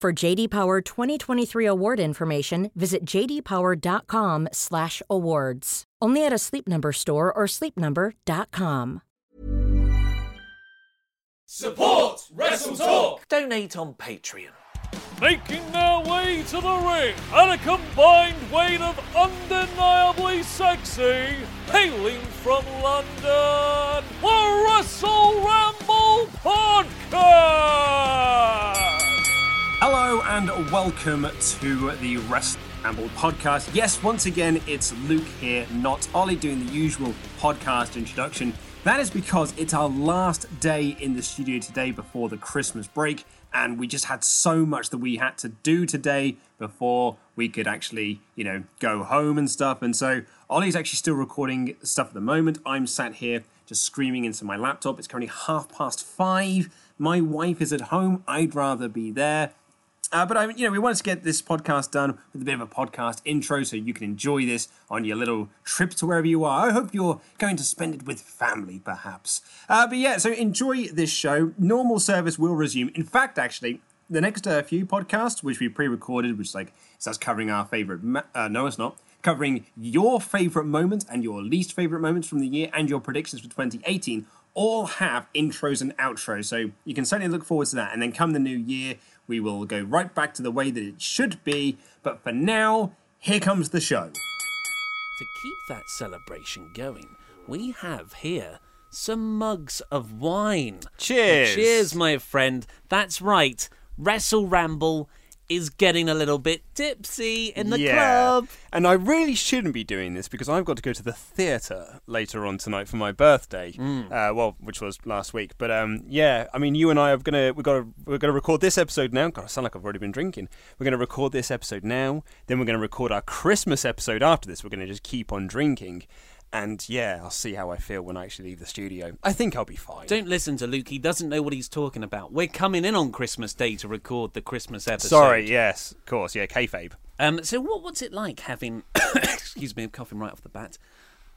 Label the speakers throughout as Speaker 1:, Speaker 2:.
Speaker 1: For JD Power 2023 award information, visit jdpower.com/awards. Only at a Sleep Number store or sleepnumber.com.
Speaker 2: Support Wrestle Talk.
Speaker 3: Donate on Patreon.
Speaker 4: Making their way to the ring at a combined weight of undeniably sexy, hailing from London, the Wrestle Ramble Podcast!
Speaker 5: Hello and welcome to the Wrestle Ramble podcast. Yes, once again, it's Luke here, not Ollie, doing the usual podcast introduction. That is because it's our last day in the studio today before the Christmas break, and we just had so much that we had to do today before we could actually, you know, go home and stuff. And so Ollie's actually still recording stuff at the moment. I'm sat here just screaming into my laptop. It's currently half past five. My wife is at home. I'd rather be there. Uh, but I, you know, we wanted to get this podcast done with a bit of a podcast intro, so you can enjoy this on your little trip to wherever you are. I hope you're going to spend it with family, perhaps. Uh, but yeah, so enjoy this show. Normal service will resume. In fact, actually, the next uh, few podcasts, which we pre-recorded, which like starts covering our favorite. Ma- uh, no, it's not covering your favorite moments and your least favorite moments from the year and your predictions for 2018 all have intros and outros so you can certainly look forward to that and then come the new year we will go right back to the way that it should be but for now here comes the show
Speaker 3: To keep that celebration going, we have here some mugs of wine.
Speaker 5: Cheers.
Speaker 3: Cheers, my friend. That's right. Wrestle Ramble is getting a little bit tipsy in the club.
Speaker 5: And I really shouldn't be doing this because I've got to go to the theatre later on tonight for my birthday. Uh, well, which was last week. But um, yeah, I mean, you and I are gonna we're gonna we're gonna record this episode now. God, I sound like I've already been drinking. We're gonna record this episode now. Then we're gonna record our Christmas episode after this. We're gonna just keep on drinking. And yeah, I'll see how I feel when I actually leave the studio. I think I'll be fine.
Speaker 3: Don't listen to Luke. He doesn't know what he's talking about. We're coming in on Christmas Day to record the Christmas episode.
Speaker 5: Sorry. Yes, of course. Yeah, kayfabe.
Speaker 3: Um, so what, what's it like having? excuse me, I'm coughing right off the bat.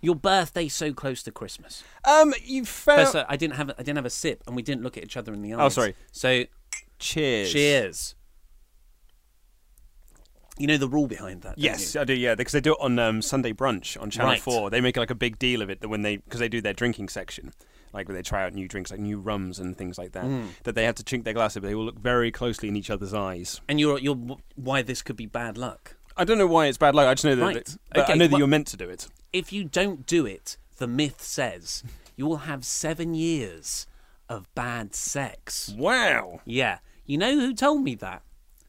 Speaker 3: Your birthday so close to Christmas.
Speaker 5: Um, you found.
Speaker 3: First, uh, I didn't have a, I didn't have a sip, and we didn't look at each other in the eyes.
Speaker 5: Oh, sorry.
Speaker 3: So
Speaker 5: Cheers.
Speaker 3: cheers. You know the rule behind that. don't
Speaker 5: Yes,
Speaker 3: you?
Speaker 5: I do. Yeah, because they do it on um, Sunday brunch on Channel
Speaker 3: Right.
Speaker 5: Four. They make like a big deal of it that when they because they do their drinking section, like when they try out new drinks, like new rums and things like that,
Speaker 3: Mm.
Speaker 5: that they have to chink their glasses. But they will look very closely in each other's eyes.
Speaker 3: And you're you're why this could be bad luck.
Speaker 5: I don't know why it's bad luck. I just know that,
Speaker 3: Right.
Speaker 5: that- but I know that
Speaker 3: well-
Speaker 5: you're meant to do it.
Speaker 3: If you don't do it, the myth says you will have seven years of bad sex.
Speaker 5: Wow,
Speaker 3: Yeah. You know who told me that?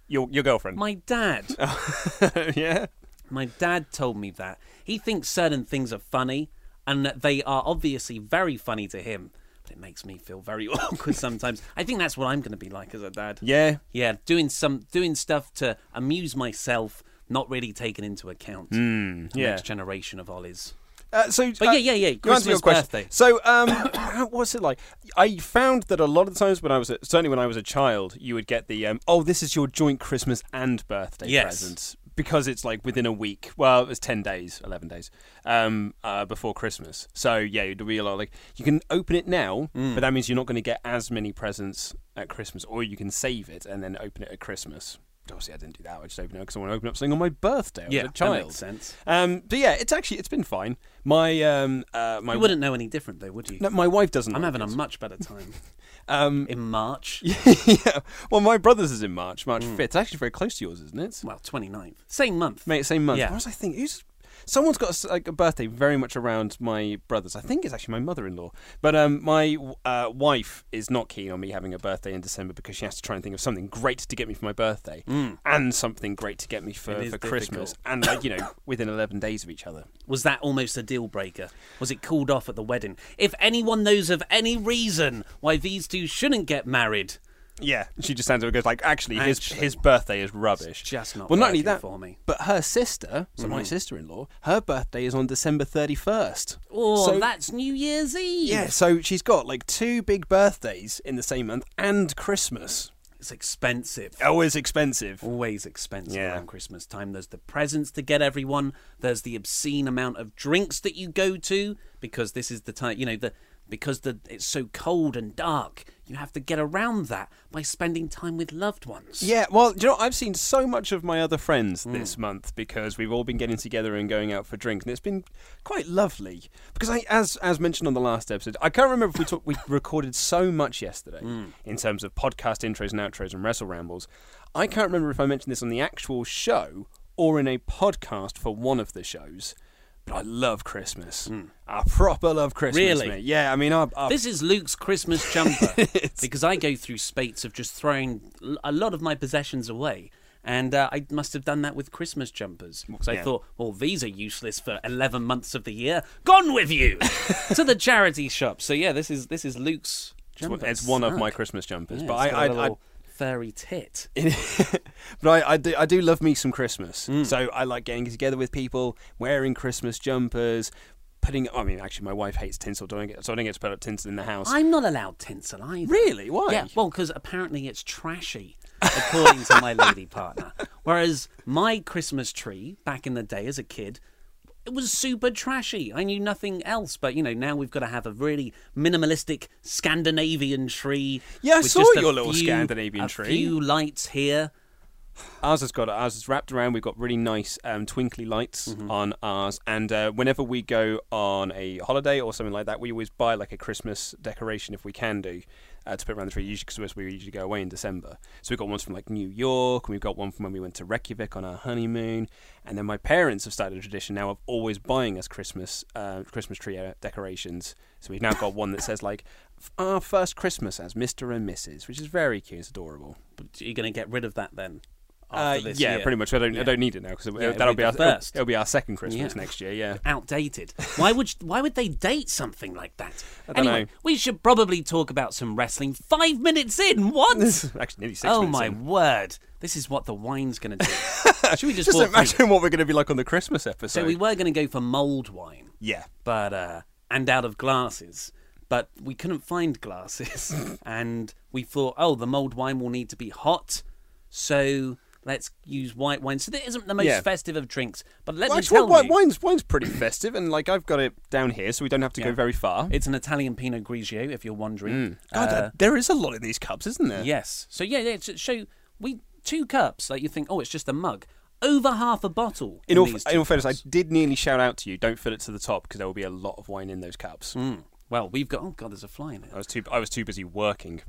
Speaker 5: Your your girlfriend.
Speaker 3: My dad.
Speaker 5: yeah.
Speaker 3: My dad told me that. He thinks certain things are funny, and that they are obviously very funny to him. But it makes me feel very awkward sometimes. I think that's what I'm going to be like as a dad.
Speaker 5: Yeah.
Speaker 3: Yeah, doing some doing stuff to amuse myself, not really taking into account the
Speaker 5: Hmm, yeah.
Speaker 3: next generation of Ollies.
Speaker 5: Uh, so, uh,
Speaker 3: yeah, yeah, yeah,
Speaker 5: answer your question.
Speaker 3: birthday.
Speaker 5: So, um, how- what's it like? I found that a lot of the times when I was a, certainly when I was a child, you would get the um, oh, this is your joint Christmas and birthday
Speaker 3: Yes.
Speaker 5: present because it's like within a week. Well, it was ten days, eleven days um, uh, before Christmas. So yeah, you'd be a lot like you can open it now,
Speaker 3: Mm.
Speaker 5: but that means you're not going to get as many presents at Christmas, or you can save it and then open it at Christmas. Obviously, I didn't do that. I just opened it because I want to open up something on my birthday. I was
Speaker 3: Yeah,
Speaker 5: a
Speaker 3: that
Speaker 5: child.
Speaker 3: makes sense.
Speaker 5: Um, but yeah, it's actually it's been fine. My um, uh, my
Speaker 3: You wouldn't know any different though, would you?
Speaker 5: no, my wife doesn't.
Speaker 3: I'm having a much better time.
Speaker 5: Um,
Speaker 3: in March.
Speaker 5: yeah. Well, my brother's is in March, March
Speaker 3: Mm.
Speaker 5: 5th. It's actually very close to yours, isn't it?
Speaker 3: Well, 29th. Same month.
Speaker 5: Mate, same month.
Speaker 3: Yeah.
Speaker 5: What was I thinking? Who's someone's got like a birthday very much around my brother's. I think it's actually my mother-in-law. But um, my uh, wife is not keen on me having a birthday in December because she has to try and think of something great to get me for my birthday and something great to get me for, for Christmas, and like you know within eleven days of each other.
Speaker 3: Was that almost a deal breaker? Was it called off at the wedding? If anyone knows of any reason why these two shouldn't get married,
Speaker 5: Yeah, she just stands up and goes like, "Actually, his
Speaker 3: Actually,
Speaker 5: his birthday is rubbish."
Speaker 3: just not
Speaker 5: well, not only
Speaker 3: working
Speaker 5: that,
Speaker 3: for me.
Speaker 5: but her sister, so my mm. sister-in-law, her birthday is on December thirty-first.
Speaker 3: oh,
Speaker 5: So-
Speaker 3: that's New Year's Eve.
Speaker 5: Yeah, so she's got like two big birthdays in the same month and Christmas.
Speaker 3: It's expensive.
Speaker 5: Oh, Always expensive.
Speaker 3: Always expensive
Speaker 5: Yeah.
Speaker 3: around Christmas time. There's the presents to get everyone. There's the obscene amount of drinks that you go to because this is the time. You know the because the it's so cold and dark. You have to get around that by spending time with loved ones.
Speaker 5: Yeah, well, do you know, I've seen so much of my other friends
Speaker 3: Hmm.
Speaker 5: this month because we've all been getting together and going out for drinks, and it's been quite lovely. Because I, as as mentioned on the last episode, I can't remember if we talked, we recorded so much yesterday
Speaker 3: Hmm.
Speaker 5: in terms of podcast intros and outros and wrestle rambles. I can't remember if I mentioned this on the actual show or in a podcast for one of the shows. But I love Christmas. I proper love Christmas.
Speaker 3: Really?
Speaker 5: mate. Yeah, I mean, I, I,
Speaker 3: This is Luke's Christmas jumper because I go through spates of just throwing a lot of my possessions away. And uh, I must have done that with Christmas jumpers. Because I
Speaker 5: Yeah.
Speaker 3: thought, well, these are useless for 11 months of the year. Gone with you to the charity shop. So, yeah, this is this is Luke's
Speaker 5: it's
Speaker 3: jumper.
Speaker 5: one- it's one of my Christmas jumpers.
Speaker 3: Yeah,
Speaker 5: but
Speaker 3: got
Speaker 5: I,
Speaker 3: a
Speaker 5: I,
Speaker 3: Furry tit.
Speaker 5: but I, I, do, I do love me some Christmas.
Speaker 3: Mm.
Speaker 5: So I like getting together with people, wearing Christmas jumpers, putting. I mean, actually, my wife hates tinsel, so I don't get, so I don't get to put up tinsel in the house.
Speaker 3: I'm not allowed tinsel either.
Speaker 5: Really? Why?
Speaker 3: Yeah, well, because apparently it's trashy, according to my lady partner. Whereas my Christmas tree back in the day as a kid, it was super trashy. I knew nothing else, but you know now we've got to have a really minimalistic Scandinavian tree.
Speaker 5: Yeah, I
Speaker 3: with
Speaker 5: saw
Speaker 3: just
Speaker 5: your little
Speaker 3: few-
Speaker 5: Scandinavian
Speaker 3: a
Speaker 5: tree.
Speaker 3: A few lights here.
Speaker 5: Ours has got ours is wrapped around. We've got really nice um, twinkly lights
Speaker 3: Mm-hmm.
Speaker 5: on ours, and uh, whenever we go on a holiday or something like that, we always buy like a Christmas decoration if we can do uh, to put around the tree. Usually, because we usually go away in December, so we've got ones from like New York, and we've got one from when we went to Reykjavik on our honeymoon, and then my parents have started a tradition now of always buying us Christmas uh, Christmas tree uh, decorations. So we've now got one that says like our first Christmas as Mister and Mrs., which is very cute, it's adorable.
Speaker 3: But you're going to get rid of that then?
Speaker 5: Uh, yeah,
Speaker 3: year?
Speaker 5: pretty much. I don't. I don't need it now because
Speaker 3: Yeah,
Speaker 5: that'll
Speaker 3: be
Speaker 5: be, our
Speaker 3: first.
Speaker 5: It'll be our second Christmas
Speaker 3: Yeah.
Speaker 5: next year. Yeah.
Speaker 3: outdated. Why would why would they date something like that?
Speaker 5: I don't
Speaker 3: anyway,
Speaker 5: know.
Speaker 3: we should probably talk about some wrestling. Five minutes in, what?
Speaker 5: Actually, nearly six
Speaker 3: oh
Speaker 5: minutes Oh
Speaker 3: my
Speaker 5: in.
Speaker 3: word! This is what the wine's going to do. should we just,
Speaker 5: Just
Speaker 3: walk through-
Speaker 5: imagine what we're going to be like on the Christmas episode.
Speaker 3: So we were going to go for mulled wine,
Speaker 5: yeah.
Speaker 3: but uh, and out of glasses, but we couldn't find glasses, and we thought, oh, the mulled wine will need to be hot, so. Let's use white wine. So that isn't the most
Speaker 5: Yeah.
Speaker 3: festive of drinks, but let
Speaker 5: Well,
Speaker 3: me
Speaker 5: actually,
Speaker 3: tell
Speaker 5: wi-
Speaker 3: you,
Speaker 5: wine's wine's pretty festive, and like I've got it down here, so we don't have to
Speaker 3: Yeah.
Speaker 5: go very far.
Speaker 3: it's an Italian Pinot Grigio. If you're wondering,
Speaker 5: God,
Speaker 3: Uh,
Speaker 5: there is a lot in these cups, isn't there?
Speaker 3: Yes. So yeah, yeah. to Show we two cups. Like you think, oh, it's just a mug. Over half a bottle.
Speaker 5: In all,
Speaker 3: these
Speaker 5: in all fairness, I did nearly shout out to you, "Don't fill it to the top," because there will be a lot of wine in those cups.
Speaker 3: Mm. Well, we've got. Oh god, there's a fly in it.
Speaker 5: I was too. I was too busy working.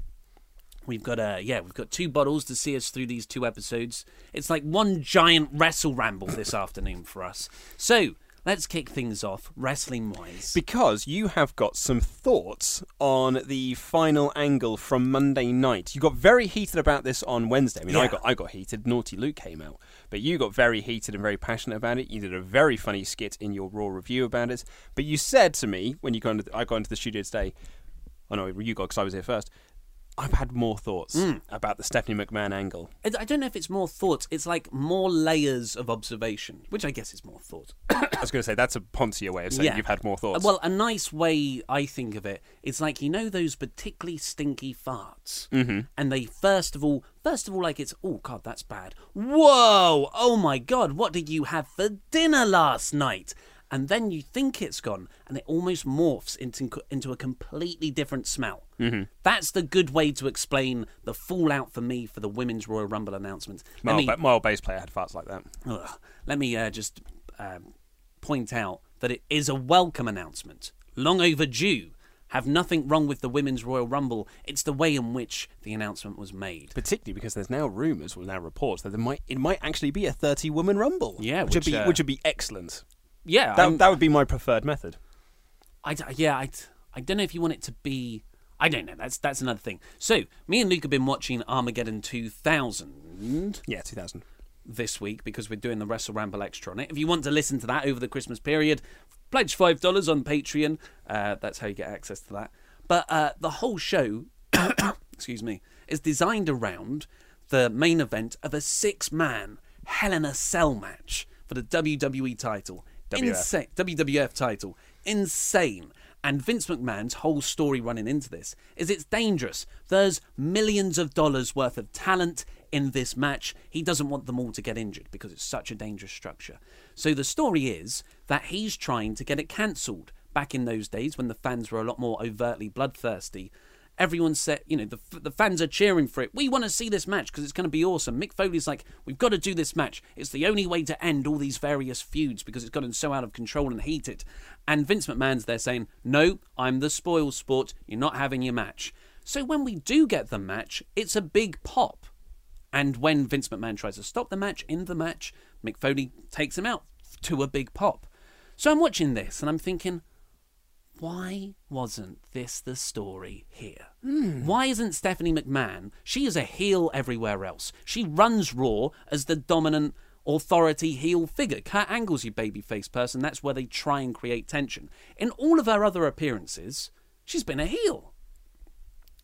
Speaker 3: We've got uh yeah, we've got two bottles to see us through these two episodes. It's like one giant wrestle ramble this afternoon for us. So let's kick things off, wrestling wise.
Speaker 5: Because you have got some thoughts on the final angle from Monday night. You got very heated about this on Wednesday. I mean, I got I got heated. Naughty Luke came out, but you got very heated and very passionate about it. You did a very funny skit in your raw review about it. But you said to me when you got into, I got into the studio today. Oh no, you got because I was here first. I've had more thoughts
Speaker 3: Mm.
Speaker 5: about the Stephanie McMahon angle.
Speaker 3: I don't know if it's more thoughts. It's like more layers of observation, which I guess is more thought.
Speaker 5: I was going to say that's a Pontier way of saying you've had more thoughts.
Speaker 3: Well, a nice way I think of it, it's like you know those particularly stinky farts, mm-hmm. and they first of all, first of all, like it's oh god, that's bad. Whoa, oh my god, what did you have for dinner last night? And then you think it's gone, and it almost morphs into into a completely different smell. Mm-hmm. That's the good way to explain the fallout for me for the women's Royal Rumble announcement.
Speaker 5: my,
Speaker 3: me-
Speaker 5: ba- my old bass player had farts like that.
Speaker 3: Ugh. Let me uh, just um, point out that it is a welcome announcement, long overdue, have nothing wrong with the Women's Royal Rumble. It's the way in which the announcement was made.
Speaker 5: Particularly because there's now rumours, or now reports that there might it might actually be a 30 woman rumble.
Speaker 3: Yeah,
Speaker 5: which, would be
Speaker 3: uh,
Speaker 5: which would be excellent.
Speaker 3: Yeah,
Speaker 5: That,
Speaker 3: I'm-
Speaker 5: that would be my preferred method.
Speaker 3: I yeah, I, I don't know if you want it to be. I don't know. That's that's another thing. So me and Luke have been watching Armageddon 2000
Speaker 5: Yeah, 2000.
Speaker 3: this week because we're doing the Wrestle Ramble extra on it. If you want to listen to that over the Christmas period, pledge five dollars on Patreon. Uh, that's how you get access to that. But uh, the whole show, excuse me, is designed around the main event of a six-man Hell in a Cell match for the WWE title.
Speaker 5: WF.
Speaker 3: Insane WWF title. Insane. And Vince McMahon's whole story running into this is it's dangerous. There's millions of dollars worth of talent in this match. He doesn't want them all to get injured because it's such a dangerous structure. So the story is that he's trying to get it cancelled. Back in those days when the fans were a lot more overtly bloodthirsty, everyone said, you know, the, the fans are cheering for it. We want to see this match because it's going to be awesome. Mick Foley's like, we've got to do this match. It's the only way to end all these various feuds because it's gotten so out of control and heated. And Vince McMahon's there saying, no, I'm the spoil sport. You're not having your match. So when we do get the match, it's a big pop. And when Vince McMahon tries to stop the match in the match, Mick Foley takes him out to a big pop. So I'm watching this and I'm thinking, why wasn't this the story here? Hmm. Why isn't Stephanie McMahon? She is a heel everywhere else. She runs Raw as the dominant authority heel figure. Kurt Angle's your babyface person. That's where they try and create tension. In all of her other appearances, she's been a heel.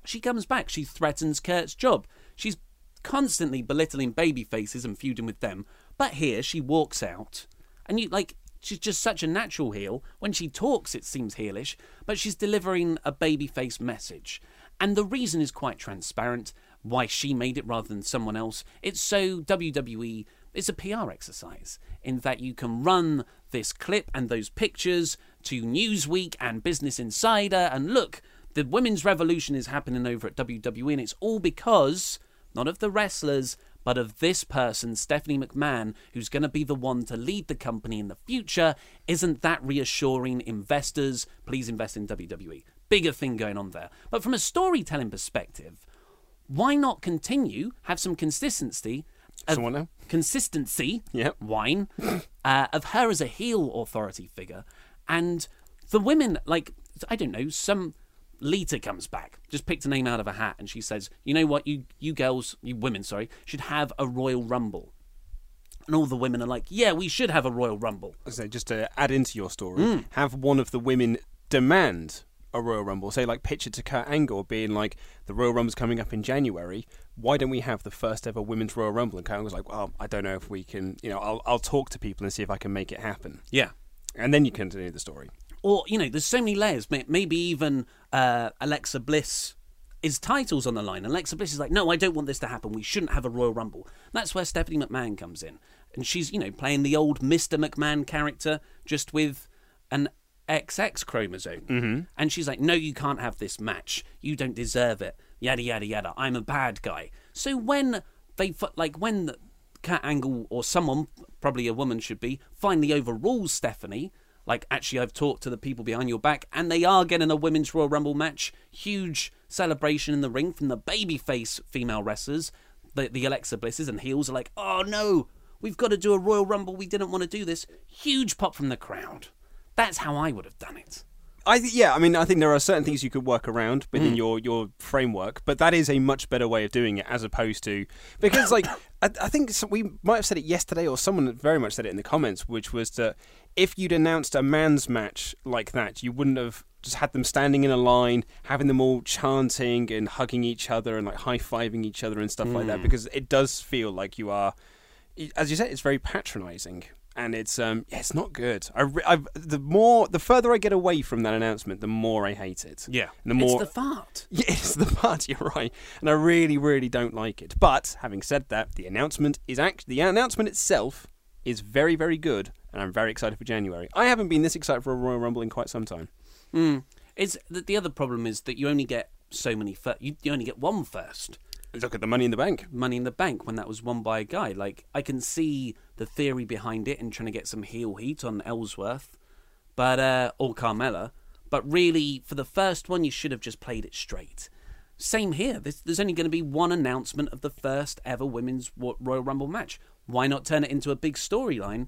Speaker 3: She comes back. She threatens Kurt's job. She's constantly belittling baby faces and feuding with them. But here she walks out, and you like she's just such a natural heel. When she talks, it seems heelish, but she's delivering a babyface message. And the reason is quite transparent why she made it rather than someone else. It's so WWE. It's a PR exercise in that you can run this clip and those pictures to Newsweek and Business Insider and look, the women's revolution is happening over at WWE, and it's all because not of the wrestlers, but of this person, Stephanie McMahon, who's going to be the one to lead the company in the future. Isn't that reassuring investors? Please invest in WWE. Bigger thing going on there. But from a storytelling perspective, why not continue, have some consistency?
Speaker 5: Someone now?
Speaker 3: Consistency,
Speaker 5: Yep.
Speaker 3: wine, uh, of her as a heel authority figure. And the women, like, I don't know, some Lita comes back, just picked a name out of a hat, and she says, "You know what? You you girls, you women, sorry, should have a Royal Rumble." And all the women are like, "Yeah, we should have a Royal Rumble."
Speaker 5: So just to add into your story,
Speaker 3: Hmm.
Speaker 5: have one of the women demand a Royal Rumble. Say like pitch it to Kurt Angle being like the Royal Rumble's coming up in January. Why don't we have the first ever women's Royal Rumble? And Kurt Angle's like, well, I don't know if we can. You know, I'll I'll talk to people and see if I can make it happen.
Speaker 3: Yeah.
Speaker 5: And then you continue the story.
Speaker 3: Or you know, there's so many layers. Maybe even uh, Alexa Bliss is titles on the line. Alexa Bliss is like, "No, I don't want this to happen. We shouldn't have a Royal Rumble." That's where Stephanie McMahon comes in, and she's you know playing the old Mister McMahon character, just with an XX chromosome. Mm-hmm. And she's like, "No, you can't have this match. You don't deserve it." Yada yada yada. I'm a bad guy. So when they like when the Kurt Angle or someone, probably a woman should be, finally overrules Stephanie. Like, actually, I've talked to the people behind your back, and they are getting a women's Royal Rumble match. Huge celebration in the ring from the babyface female wrestlers. The, the Alexa Blisses and heels are like, oh no, we've got to do a Royal Rumble. We didn't want to do this. Huge pop from the crowd. That's how I would have done it.
Speaker 5: I th- yeah, I mean, I think there are certain things you could work around within mm. your, your framework, but that is a much better way of doing it as opposed to because like I, I think we might have said it yesterday or someone very much said it in the comments, which was that if you'd announced a man's match like that, you wouldn't have just had them standing in a line, having them all chanting and hugging each other and like high fiving each other and stuff like
Speaker 3: Hmm.
Speaker 5: that, because it does feel like you are, as you said, it's very patronising and it's um yeah, it's not good. I I've, the more the further I get away from that announcement, the more I hate it.
Speaker 3: Yeah.
Speaker 5: and the more
Speaker 3: It's the fart.
Speaker 5: yeah, it's the part. You're right, and I really, really don't like it. But having said that, the announcement is actually the announcement itself is very, very good, and I'm very excited for January. I haven't been this excited for a Royal Rumble in quite some time.
Speaker 3: Mm. It's the, the other problem is that you only get so many. Fir- you, you only get one first.
Speaker 5: Look at the Money in the Bank.
Speaker 3: Money in the Bank when that was won by a guy. Like I can see the theory behind it and trying to get some heel heat on Ellsworth, but uh, or Carmella. But really, for the first one, you should have just played it straight. Same here. There's, there's only going to be one announcement of the first ever women's Royal Rumble match. Why not turn it into a big storyline ru-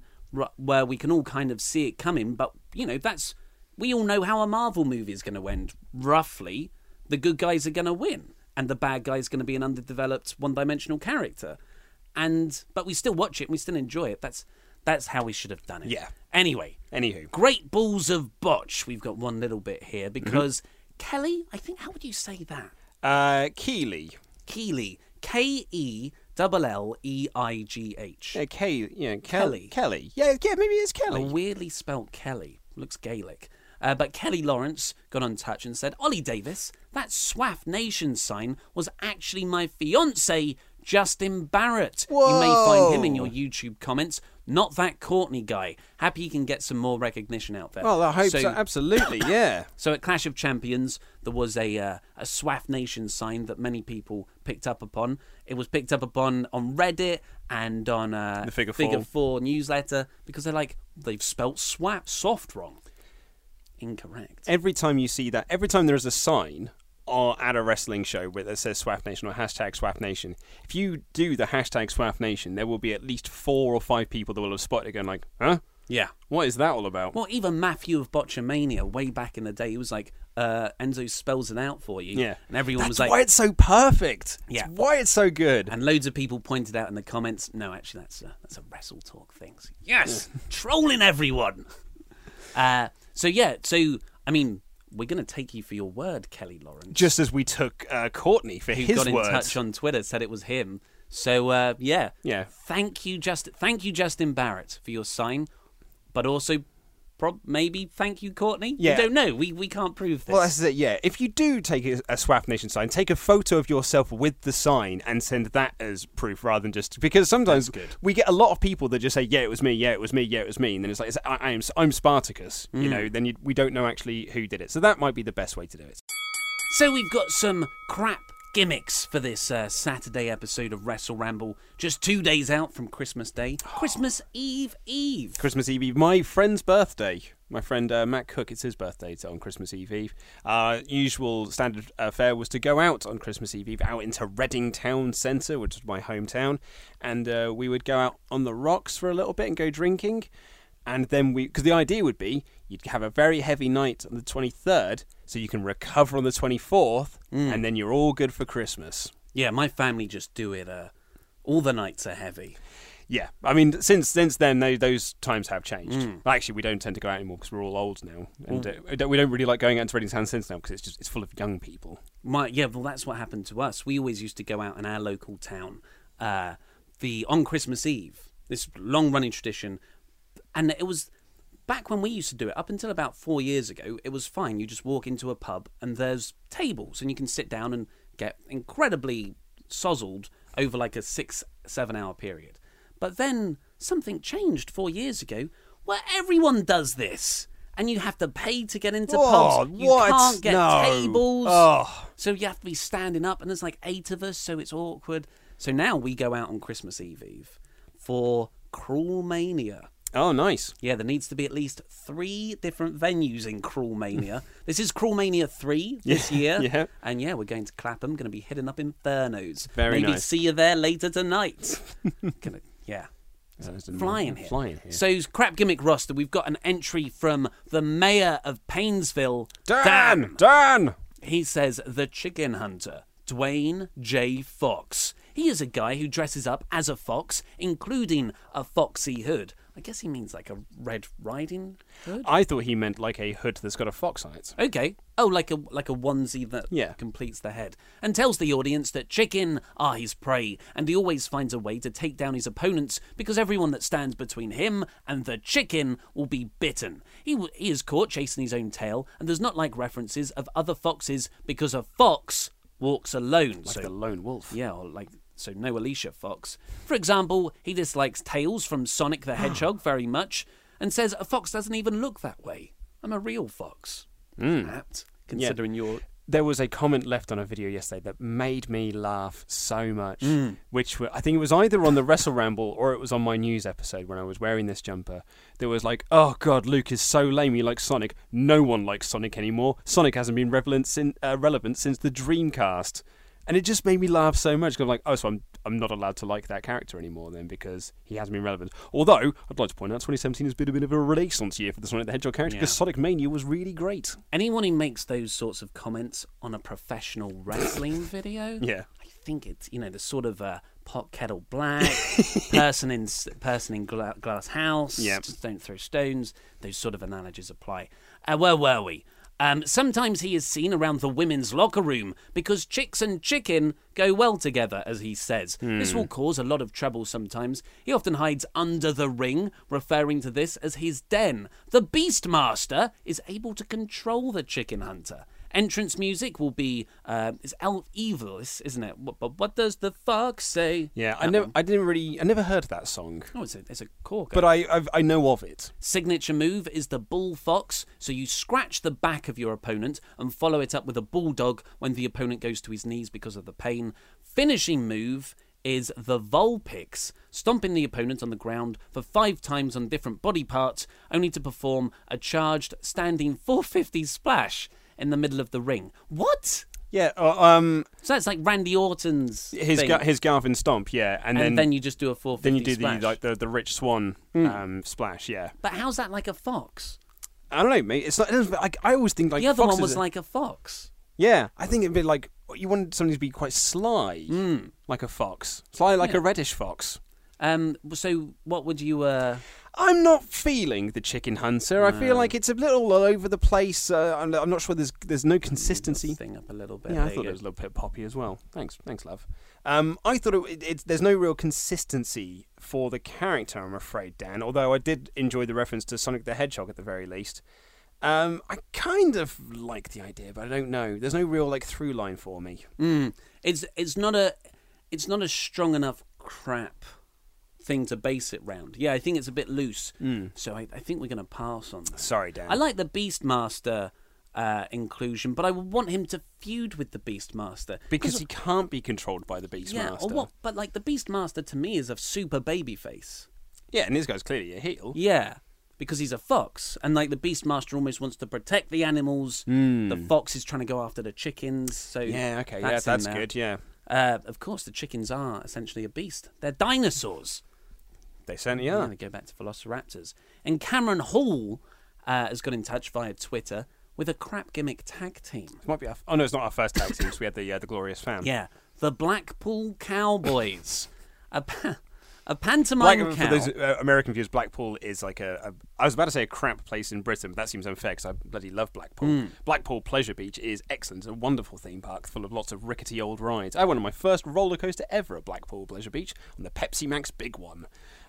Speaker 3: where we can all kind of see it coming? But, you know, that's. We all know how a Marvel movie is going to end. Roughly, the good guys are going to win, and the bad guy is going to be an underdeveloped, one dimensional character. And. But we still watch it and we still enjoy it. That's. That's how we should have done it.
Speaker 5: Yeah.
Speaker 3: Anyway,
Speaker 5: Anywho.
Speaker 3: Great balls of botch. We've got one little bit here
Speaker 5: Mm-hmm.
Speaker 3: because Kelly, I think, how would you say that?
Speaker 5: Uh, Keeley.
Speaker 3: Keeley. K E L L E I G H.
Speaker 5: Yeah, Kel-
Speaker 3: Kelly.
Speaker 5: Kelly. Yeah, yeah, maybe it's
Speaker 3: A
Speaker 5: Kelly.
Speaker 3: weirdly spelt Kelly. Looks Gaelic. Uh, but Kelly Lawrence got on touch and said, Ollie Davis, that Swaff Nation sign was actually my fiance, Justin Barrett. You may find him in your YouTube comments. Not that Courtney guy. Happy he can get some more recognition out there.
Speaker 5: Well, I hope so. Absolutely, yeah.
Speaker 3: So at Clash of Champions, there was a uh, a Swaff Nation sign that many people picked up upon. It was picked up upon on Reddit and on uh,
Speaker 5: The Figure
Speaker 3: Figure
Speaker 5: Four.
Speaker 3: Four newsletter because they're like they've spelt swap soft wrong. Incorrect.
Speaker 5: every time you see that, every time there is a sign or at a wrestling show where it says Swap Nation or hashtag Swap Nation, if you do the hashtag Swap Nation, there will be at least four or five people that will have spotted it going like, huh?
Speaker 3: Yeah.
Speaker 5: What is that all about?
Speaker 3: Well, even Matthew of Botchamania, way back in the day, he was like, uh, Enzo spells it out for you.
Speaker 5: Yeah.
Speaker 3: And everyone
Speaker 5: That's
Speaker 3: was like,
Speaker 5: why it's so perfect.
Speaker 3: Yeah.
Speaker 5: It's why it's so good.
Speaker 3: And loads of people pointed out in the comments, no, actually, that's a, that's a Wrestle Talk thing. Yes, trolling everyone. Uh, so, yeah, so, I mean, we're going to take you for your word, Kelly Lawrence.
Speaker 5: Just as we took uh, Courtney for
Speaker 3: who
Speaker 5: his
Speaker 3: got in
Speaker 5: words.
Speaker 3: touch on Twitter, said it was him. So, uh, yeah.
Speaker 5: Yeah.
Speaker 3: Thank you, Justin. Thank you, Justin Barrett, for your sign, but also. Prob- maybe thank you, Courtney.
Speaker 5: Yeah.
Speaker 3: We don't know. We we can't prove this.
Speaker 5: Well, that's it. Yeah, if you do take a, a Swap Nation sign, take a photo of yourself with the sign and send that as proof, rather than just because sometimes we get a lot of people that just say, "Yeah, it was me. Yeah, it was me. Yeah, it was me," and then it's like, it's, I, I'm I'm Spartacus.
Speaker 3: Mm.
Speaker 5: You know, then you, we don't know actually who did it. So that might be the best way to do it.
Speaker 3: So we've got some crap gimmicks for this uh, Saturday episode of Wrestle Ramble. Just two days out from Christmas Day, Christmas Eve Eve.
Speaker 5: Christmas Eve Eve, my friend's birthday. My friend uh, Matt Cook, it's his birthday so on Christmas Eve Eve. Our usual standard fare was to go out on Christmas Eve Eve, out into Reading Town Centre, which is my hometown, and uh, we would go out on the rocks for a little bit and go drinking. And then we, because the idea would be you'd have a very heavy night on the 23rd, so you can recover on the 24th, and then you're all good for Christmas.
Speaker 3: Yeah, my family just do it. Uh, all the nights are heavy.
Speaker 5: Yeah, I mean, since since then, tho- those times have changed. Actually, we don't tend to go out anymore because we're all old now, and uh, we don't- really like going out into Reading Town Centre now because it's just it's full of young people.
Speaker 3: My yeah, well, that's what happened to us. We always used to go out in our local town, uh, the on Christmas Eve. This long running tradition, and it was back when we used to do it. Up until about four years ago, it was fine. You just walk into a pub and there's tables, and you can sit down and get incredibly sozzled over like a six seven hour period. But then something changed four years ago, where everyone does this. And you have to pay to get into pubs. You
Speaker 5: what?
Speaker 3: can't get
Speaker 5: No.
Speaker 3: tables.
Speaker 5: Oh.
Speaker 3: So you have to be standing up, and there's like eight of us, so it's awkward. So now we go out on Christmas Eve Eve for Cruel Mania.
Speaker 5: Oh, nice.
Speaker 3: Yeah, there needs to be at least three different venues in Cruel Mania. this is Cruel Mania 3 this
Speaker 5: Yeah,
Speaker 3: year.
Speaker 5: yeah.
Speaker 3: And yeah, we're going to Clapham, going to be hitting up Infernos.
Speaker 5: Very
Speaker 3: Maybe
Speaker 5: nice.
Speaker 3: see you there later tonight. gonna, yeah.
Speaker 5: Sounds
Speaker 3: Flying here.
Speaker 5: Flying here.
Speaker 3: So, crap gimmick roster, we've got an entry from the mayor of Painesville,
Speaker 5: Dan, Dan.
Speaker 3: he says the chicken hunter, Dwayne J. Fox. He is a guy who dresses up as a fox, including a foxy hood. I guess he means like a Red Riding Hood.
Speaker 5: I thought he meant like a hood that's got a fox on it.
Speaker 3: Okay. Oh, like a like a onesie that
Speaker 5: Yeah.
Speaker 3: completes the head, and tells the audience that chicken are his prey, and he always finds a way to take down his opponents because everyone that stands between him and the chicken will be bitten. He w- he is caught chasing his own tail, and does not like references of other foxes because a fox walks alone.
Speaker 5: Like
Speaker 3: so
Speaker 5: the lone wolf.
Speaker 3: yeah, or like so no Alicia Fox. For example, he dislikes Tails from Sonic the Hedgehog very much and says a fox doesn't even look that way. I'm a real fox.
Speaker 5: Hmm.
Speaker 3: Apt, considering your
Speaker 5: there was a comment left on a video yesterday that made me laugh so much. Which were, I think it was either on the Wrestle Ramble or it was on my news episode when I was wearing this jumper. There was like, "Oh God, Luke is so lame. He likes Sonic. No one likes Sonic anymore. Sonic hasn't been relevant, sin- uh, relevant since the Dreamcast." And it just made me laugh so much. 'cause I'm like, oh, so I'm I'm not allowed to like that character anymore then because he hasn't been relevant. Although I'd like to point out, 2017 has been a bit of a renaissance year for the Sonic the Hedgehog character because
Speaker 3: Yeah.
Speaker 5: Sonic Mania was really great.
Speaker 3: Anyone who makes those sorts of comments on a professional wrestling video,
Speaker 5: Yeah.
Speaker 3: I think it's you know the sort of uh, pot kettle black person in person in gla- glass house.
Speaker 5: Yeah.
Speaker 3: just don't throw stones. Those sort of analogies apply. Uh, where were we? Um, sometimes he is seen around the women's locker room because chicks and chicken go well together, as he says. This will cause a lot of trouble sometimes. He often hides under the ring, referring to this as his den. The Beastmaster is able to control the chicken hunter. Entrance music will be uh, it's Ylvis, isn't it? What, but what does the fuck say?
Speaker 5: Yeah, I never,
Speaker 3: one.
Speaker 5: I didn't really, I never heard that song,
Speaker 3: Oh, it's a, it's a corker.
Speaker 5: but I, I've, I know of it.
Speaker 3: Signature move is the bull fox, so you scratch the back of your opponent and follow it up with a bulldog when the opponent goes to his knees because of the pain. Finishing move is the Vulpix, stomping the opponent on the ground for five times on different body parts, only to perform a charged standing 450 splash in the middle of the ring. What?
Speaker 5: Yeah, uh, um,
Speaker 3: So that's like Randy Orton's
Speaker 5: his
Speaker 3: thing.
Speaker 5: Ga- his Garvin stomp, yeah, and,
Speaker 3: and
Speaker 5: then
Speaker 3: then, you just do a 450
Speaker 5: then you do
Speaker 3: splash.
Speaker 5: the like the the Rich Swann um, splash, yeah.
Speaker 3: But how's that like a fox?
Speaker 5: I don't know, mate. It's. It like I always think like
Speaker 3: the other one was like a fox.
Speaker 5: yeah. I think it'd be like you want something to be quite sly, like a fox, sly like a reddish fox.
Speaker 3: Um. So, what would you? Uh,
Speaker 5: I'm not feeling the chicken hunter. I feel like it's a little all over the place. Uh, I'm, I'm not sure. There's there's no consistency.
Speaker 3: thing up a little bit.
Speaker 5: Yeah, I
Speaker 3: There you
Speaker 5: thought it was a little bit poppy as well. Thanks, thanks, love. Um, I thought it, it, it's there's no real consistency for the character. I'm afraid, Dan. Although I did enjoy the reference to Sonic the Hedgehog at the very least. Um, I kind of like the idea, but I don't know. There's no real like through line for me.
Speaker 3: Mm. It's it's not a it's not a strong enough crap thing to base it round. Yeah, I think it's a bit loose. So I, I think we're going to pass on that.
Speaker 5: Sorry, Dan.
Speaker 3: I like the Beastmaster uh, inclusion, but I would want him to feud with the Beastmaster
Speaker 5: because he can't be controlled by the Beastmaster.
Speaker 3: yeah, or what? But like the Beastmaster to me is a super baby face.
Speaker 5: Yeah, and this guy's clearly a heel.
Speaker 3: Yeah, because he's a fox, and like the Beastmaster almost wants to protect the animals. The fox is trying to go after the chickens. So.
Speaker 5: Yeah, okay, yeah,
Speaker 3: that's in
Speaker 5: that's good. Yeah,
Speaker 3: Uh, of course, the chickens are essentially a beast. They're dinosaurs.
Speaker 5: They certainly
Speaker 3: Yeah,
Speaker 5: are.
Speaker 3: they go back to Velociraptors. And Cameron Hall uh, has got in touch via Twitter with a crap gimmick tag team.
Speaker 5: It might be. Our, oh no, it's not our first tag team. 'cause we had the uh, the glorious fam.
Speaker 3: Yeah, the Blackpool Cowboys. a, pa- a pantomime
Speaker 5: Black,
Speaker 3: cow.
Speaker 5: for those uh, American viewers, Blackpool is like a, a. I was about to say a crap place in Britain, but that seems unfair because I bloody love Blackpool.
Speaker 3: Hmm.
Speaker 5: Blackpool Pleasure Beach is excellent. It's a wonderful theme park full of lots of rickety old rides. I one of my first roller coaster ever at Blackpool Pleasure Beach on the Pepsi Max big one.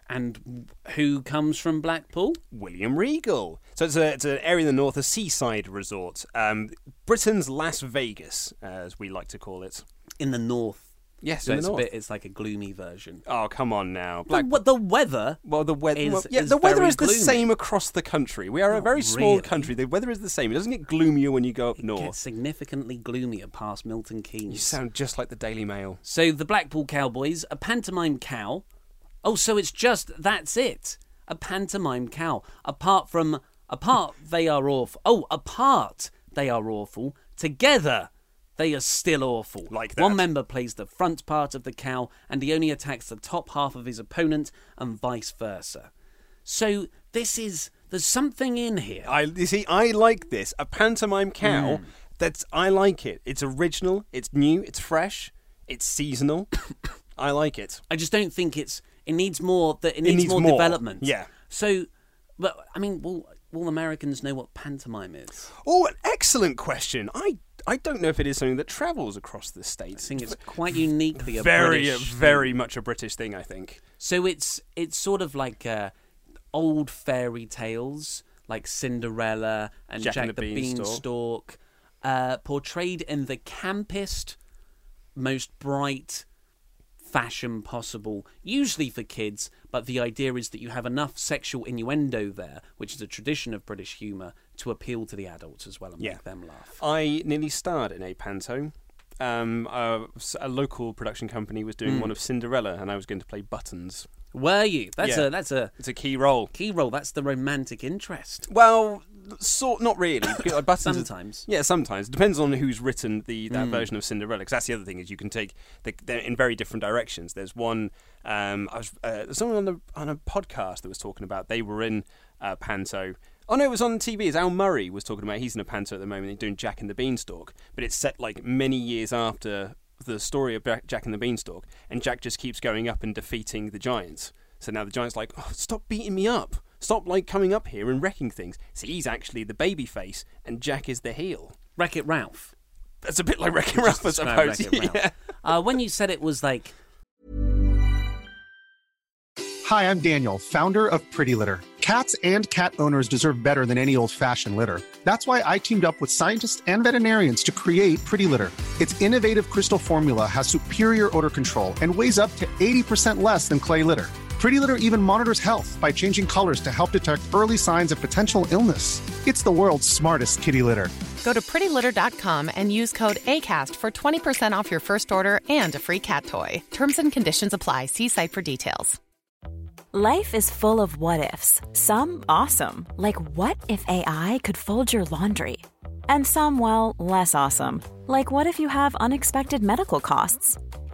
Speaker 3: And who comes from Blackpool?
Speaker 5: William Regal. So it's a it's an area in the north, a seaside resort. Um, Britain's Las Vegas, as we like to call it.
Speaker 3: In the north.
Speaker 5: Yes,
Speaker 3: So
Speaker 5: in
Speaker 3: it's
Speaker 5: the
Speaker 3: a
Speaker 5: north.
Speaker 3: bit. It's like a gloomy version.
Speaker 5: Oh come on now,
Speaker 3: The,
Speaker 5: Black.
Speaker 3: what the weather?
Speaker 5: Well, the weather.
Speaker 3: is-
Speaker 5: well, yeah,
Speaker 3: is
Speaker 5: the weather is the
Speaker 3: gloomy.
Speaker 5: same across the country. We are a very small
Speaker 3: really.
Speaker 5: country. The weather is the same. It doesn't get gloomier when you go up
Speaker 3: Gets
Speaker 5: north.
Speaker 3: significantly gloomier past Milton Keynes.
Speaker 5: You sound just like the Daily Mail.
Speaker 3: So the Blackpool Cowboys, a pantomime cow. Oh, so it's just that's it. A pantomime cow. Apart from apart they are awful. Oh, apart they are awful. Together they are still awful.
Speaker 5: Like that.
Speaker 3: One member plays the front part of the cow and he only attacks the top half of his opponent and vice versa. So this is there's something in here.
Speaker 5: I you see. I like this. A pantomime cow.
Speaker 3: Hmm.
Speaker 5: That's. I like it. It's original. It's new. It's fresh. It's seasonal. I like it.
Speaker 3: I just don't think it's. It needs more. That it needs,
Speaker 5: needs
Speaker 3: more,
Speaker 5: more,
Speaker 3: development.
Speaker 5: yeah.
Speaker 3: So, but I mean, will will Americans know what pantomime is?
Speaker 5: Oh, an excellent question. I I don't know if it is something that travels across the
Speaker 3: I
Speaker 5: states.
Speaker 3: think it's quite uniquely a
Speaker 5: very,
Speaker 3: British
Speaker 5: very
Speaker 3: thing.
Speaker 5: much a British thing. I think.
Speaker 3: So it's it's sort of like uh, old fairy tales, like Cinderella and
Speaker 5: Jack
Speaker 3: Jack,
Speaker 5: and the
Speaker 3: the
Speaker 5: Beanstalk.
Speaker 3: Beanstalk, uh, portrayed in the campest, most bright fashion possible, usually for kids, but the idea is that you have enough sexual innuendo there, which is a tradition of British humour, to appeal to the adults as well and
Speaker 5: Yeah.
Speaker 3: make them laugh.
Speaker 5: I nearly starred in a panto. Um, a, a local production company was doing one of Cinderella, and I was going to play Buttons.
Speaker 3: Were you? That's
Speaker 5: Yeah.
Speaker 3: a that's a
Speaker 5: It's a key role.
Speaker 3: key role. That's the romantic interest.
Speaker 5: Well, sort not really. Buttons is-
Speaker 3: Sometimes.
Speaker 5: yeah, sometimes depends on who's written the that version of Cinderella. Because that's the other thing is you can take the, they're in very different directions. There's one. Um, I was uh, someone on the on a podcast that was talking about they were in uh, Panto. Oh no, it was on TV. It's Al Murray was talking about. He's in a Panto at the moment. He's doing Jack and the Beanstalk, but it's set like many years after the story of Jack and the Beanstalk, and Jack just keeps going up and defeating the giants. So now the giant's like, oh, stop beating me up. Stop like coming up here and wrecking things. See, he's actually the baby face, and Jack is the heel.
Speaker 3: Wreck It Ralph.
Speaker 5: That's a bit like Wreck-It Ralph, I suppose.
Speaker 3: Wreck-It Ralph.
Speaker 5: Yeah.
Speaker 3: Uh, when you said it was like
Speaker 6: Hi, I'm Daniel, founder of Pretty Litter. Cats and cat owners deserve better than any old fashioned litter. That's why I teamed up with scientists and veterinarians to create Pretty Litter. Its innovative crystal formula has superior odor control and weighs up to 80% less than clay litter. Pretty Litter even monitors health by changing colors to help detect early signs of potential illness. It's the world's smartest kitty litter.
Speaker 7: Go to prettylitter.com and use code ACAST for 20% off your first order and a free cat toy. Terms and conditions apply. See site for details.
Speaker 8: Life is full of what ifs. Some awesome, like what if AI could fold your laundry? And some, well, less awesome, like what if you have unexpected medical costs?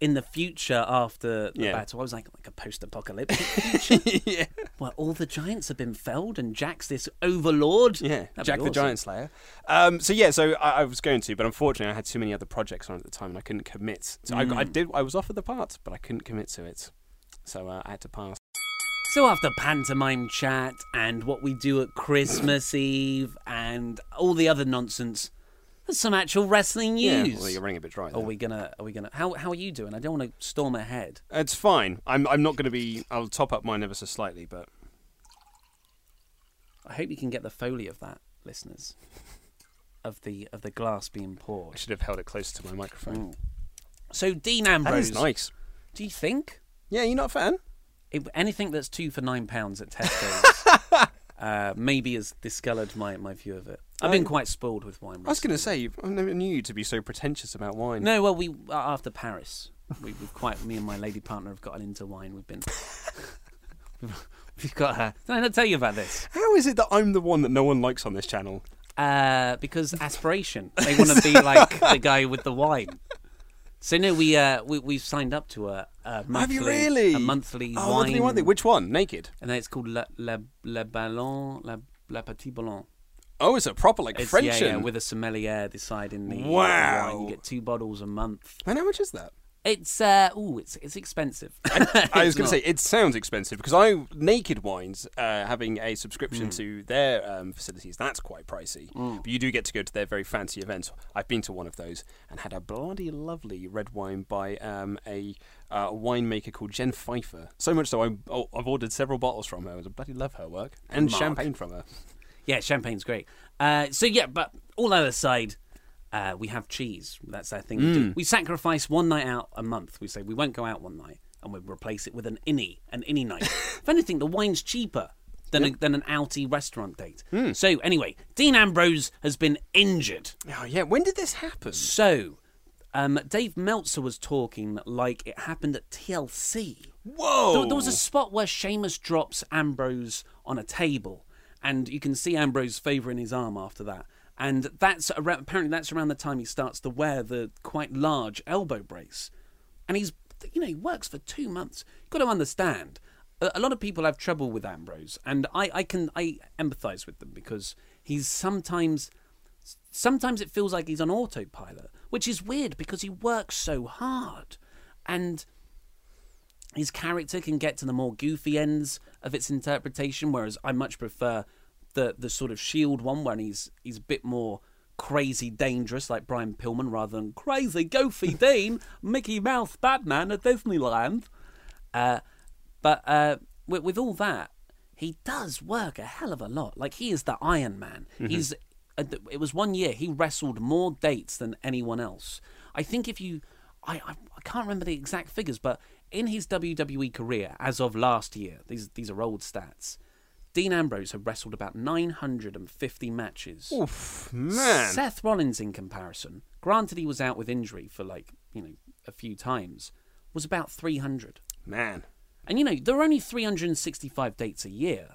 Speaker 3: in the future after the
Speaker 5: Yeah.
Speaker 3: battle, I was like like a post-apocalyptic future
Speaker 5: yeah.
Speaker 3: where all the giants have been felled and Jack's this overlord.
Speaker 5: Yeah,
Speaker 3: That'd
Speaker 5: Jack the. Giant Slayer. Um, so yeah, so I, I was going to, but unfortunately, I had too many other projects on at the time, and I couldn't commit. So I, I
Speaker 3: Mm.
Speaker 5: did. I was offered the part, but I couldn't commit to it. So uh, I had to pass.
Speaker 3: So after pantomime chat and what we do at Christmas Eve and all the other nonsense, some actual wrestling news.
Speaker 5: Yeah, well, you're running a bit dry.
Speaker 3: Are we gonna? Are we gonna? How How are you doing? I don't want to storm ahead.
Speaker 5: It's fine. I'm. I'm not going to be. I'll top up mine ever so slightly, but
Speaker 3: I hope you can get the foley of that, listeners, of the of the glass being
Speaker 5: I
Speaker 3: poured.
Speaker 5: should have held it closer to my microphone.
Speaker 3: Mm. So Dean
Speaker 5: That
Speaker 3: Ambrose,
Speaker 5: is nice.
Speaker 3: do you think
Speaker 5: Yeah, you're not a fan.
Speaker 3: it, anything that's two for nine pounds at Tesco's uh, maybe has discoloured my, my view of it? I've been quite spoiled with wine.
Speaker 5: I was going to say, I never knew you to be so pretentious about wine.
Speaker 3: No, well, we uh, after Paris, we, we've quite me and my lady partner have gotten into wine. We've been, we've, we've got her. Did I not tell you about this?
Speaker 5: How is it that I'm the one that no one likes on this channel?
Speaker 3: Uh, because aspiration. They want to be like the guy with the wine. So no, we uh we we've signed up to a, a monthly
Speaker 5: Have you really?
Speaker 3: a monthly
Speaker 5: Oh,
Speaker 3: wine,
Speaker 5: monthly thing. Which one? Naked.
Speaker 3: and then it's called Le Le Le Ballon Le Le Petit Ballon.
Speaker 5: Oh, it's a proper like
Speaker 3: It's,
Speaker 5: French.
Speaker 3: yeah, yeah, with a sommelier deciding the
Speaker 5: Wow.
Speaker 3: wine. You get two bottles a month.
Speaker 5: And how much is that?
Speaker 3: It's uh, ooh, it's it's expensive.
Speaker 5: I was going to say it sounds expensive because I Naked Wines uh, having a subscription
Speaker 3: Mm.
Speaker 5: to their um, facilities that's quite pricey. But you do get to go to their very fancy events. I've been to one of those and had a bloody lovely red wine by um, a uh, winemaker called Jen Pfeiffer. So much so I'm, oh, I've ordered several bottles from her. I bloody love her work and
Speaker 3: Mark.
Speaker 5: champagne from her.
Speaker 3: Yeah, champagne's great. Uh, so yeah, but all that aside, uh, we have cheese. That's our thing. We, do.
Speaker 5: Mm.
Speaker 3: we sacrifice one night out a month. We say we won't go out one night, and we replace it with an innie, an innie night. if anything, the wine's cheaper than a, than an outie restaurant date.
Speaker 5: Hmm.
Speaker 3: So anyway, Dean Ambrose has been injured.
Speaker 5: Oh yeah, when did this happen?
Speaker 3: So. Um, Dave Meltzer was talking like it happened at TLC.
Speaker 5: Whoa!
Speaker 3: There, there was a spot where Sheamus drops Ambrose on a table, and you can see Ambrose favouring his arm after that. And that's around, apparently that's around the time he starts to wear the quite large elbow brace. And he's, you know, he works for two months. You've got to understand, a, a lot of people have trouble with Ambrose, and I, I can I empathise with them because he's sometimes sometimes it feels like he's on autopilot, which is weird because he works so hard. And his character can get to the more goofy ends of its interpretation, whereas I much prefer the the sort of shield one when he's he's a bit more crazy dangerous like Brian Pillman rather than crazy goofy Dean Mickey Mouse Batman at Disneyland. Uh, but uh, with, with all that, he does work a hell of a lot. Like he is the Iron Man.
Speaker 5: Mhm.
Speaker 3: He's uh, it was one year he wrestled more dates than anyone else. I think if you, I, I I can't remember the exact figures, but in his WWE career as of last year, these these are old stats. Dean Ambrose had wrestled about 950 matches.
Speaker 5: Oof, man.
Speaker 3: Seth Rollins, in comparison, granted he was out with injury for like you know a few times, was about 300.
Speaker 5: Man.
Speaker 3: And you know there are only 365 dates a year.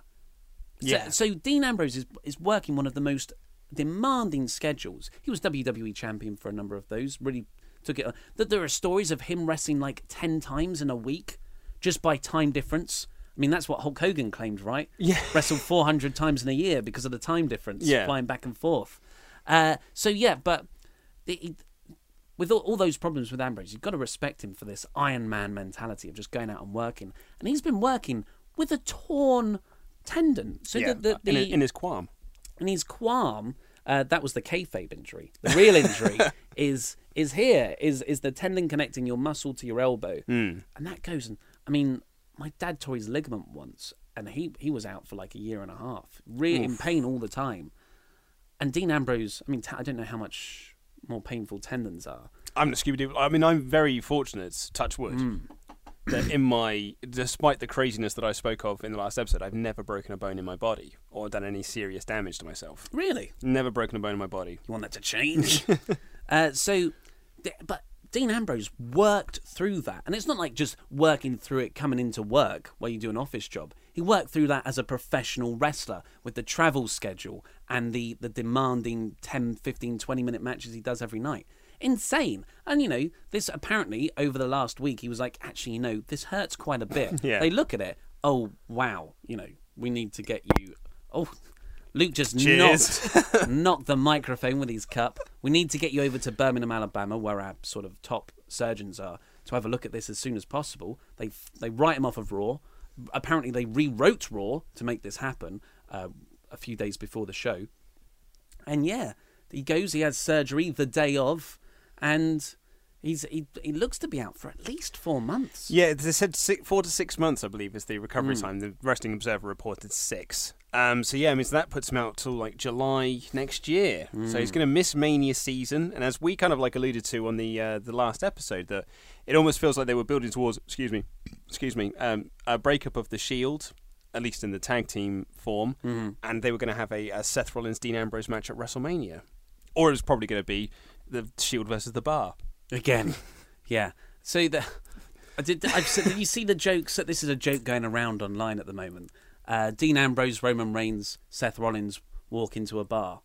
Speaker 3: So-
Speaker 5: Yeah.
Speaker 3: So, Dean Ambrose is is working one of the most demanding schedules. He was WWE champion for a number of those. Really took it. Uh, that there are stories of him wrestling like 10 times in a week, just by time difference. I mean, that's what Hulk Hogan claimed, right?
Speaker 5: Yeah.
Speaker 3: Wrestled 400 times in a year because of the time difference,
Speaker 5: Yeah.
Speaker 3: flying back and forth. Uh, so, yeah, but it, it- with all, all those problems with Ambrose, you've got to respect him for this Iron Man mentality of just going out and working. And he's been working with a torn tendon. So
Speaker 5: yeah,
Speaker 3: the, the,
Speaker 5: in,
Speaker 3: the,
Speaker 5: in his qualm.
Speaker 3: and his qualm, uh, that was the kayfabe injury. The real injury is is here, is is the tendon connecting your muscle to your elbow,
Speaker 5: Mm.
Speaker 3: and that goes. And I mean, my dad tore his ligament once, and he he was out for like a year and a half, really in pain all the time. And Dean Ambrose, I mean, I don't know how much more painful tendons are.
Speaker 5: I'm not Scooby Doo. I mean, I'm very fortunate, touch wood,
Speaker 3: Hmm.
Speaker 5: that in my, despite the craziness that I spoke of in the last episode, I've never broken a bone in my body or done any serious damage to myself.
Speaker 3: Really?
Speaker 5: Never broken a bone in my body.
Speaker 3: You want that to change? uh, so, th- but Dean Ambrose worked through that. And it's not like just working through it coming into work where you do an office job. He worked through that as a professional wrestler with the travel schedule and the, the demanding 10, 15, 20 minute matches he does every night. Insane. And, you know, this apparently over the last week, he was like, actually, you know, this hurts quite a bit.
Speaker 5: Yeah.
Speaker 3: They look at it, oh, wow, you know, we need to get you. Oh, Luke just
Speaker 5: Cheers.
Speaker 3: knocked, knocked the microphone with his cup. We need to get you over to Birmingham, Alabama, where our sort of top surgeons are, to have a look at this as soon as possible. They they write him off of Raw. Apparently, they rewrote Raw to make this happen uh, a few days before the show. And yeah, he goes. He has surgery the day of, and he's he he looks to be out for at least four months.
Speaker 5: Yeah, they said six, four to six months, I believe, is the recovery
Speaker 3: Mm.
Speaker 5: time. The Wrestling Observer reported six. Um, so yeah, I mean, so that puts him out till like July next year. So he's
Speaker 3: Mm.
Speaker 5: going to miss Mania season, and as we kind of like alluded to on the uh, the last episode, that it almost feels like they were building towards, excuse me, excuse me, um, a breakup of the Shield, at least in the tag team form,
Speaker 3: Mhm.
Speaker 5: and they were going to have a, a Seth Rollins Dean Ambrose match at WrestleMania, or it was probably going to be the Shield versus the Bar.
Speaker 3: Again, yeah. So the I did. I've you see the jokes? This is a joke going around online at the moment. Uh, Dean Ambrose, Roman Reigns, Seth Rollins walk into a bar.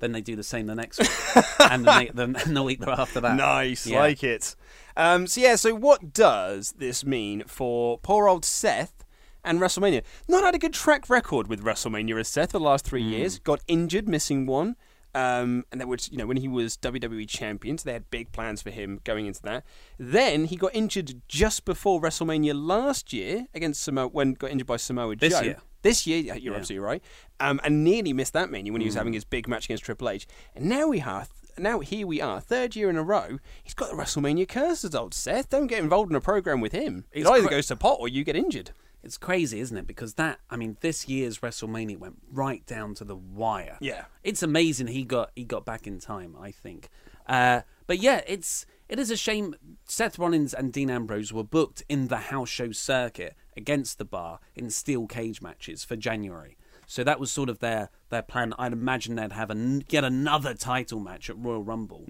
Speaker 3: Then they do the same the next week, and the, the, the week after that.
Speaker 5: Nice,
Speaker 3: Yeah.
Speaker 5: like it. Um, so yeah, so what does this mean for poor old Seth and WrestleMania. Not had a good track record with WrestleMania as Seth the last three years. Got injured, missing one. Um, and that was, you know, when he was WWE champion, so they had big plans for him going into that. Then he got injured just before WrestleMania last year against Samoa, when got injured by Samoa
Speaker 3: This
Speaker 5: Joe.
Speaker 3: year.
Speaker 5: This year, you're
Speaker 3: Yeah.
Speaker 5: absolutely right. Um, and nearly missed that menu when he was
Speaker 3: Mm.
Speaker 5: having his big match against Triple H. And now we have, now here we are, third year in a row. He's got the WrestleMania curse as old Seth. Don't get involved in a program with him. It either goes to pot or you get injured.
Speaker 3: It's crazy, isn't it? Because that, I mean, this year's WrestleMania went right down to the wire.
Speaker 5: Yeah.
Speaker 3: it's amazing he got he got back in time. I think, uh, but yeah, it's it is a shame. Seth Rollins and Dean Ambrose were booked in the house show circuit against the Bar in steel cage matches for January. So that was sort of their their plan. I'd imagine they'd have a, get another title match at Royal Rumble.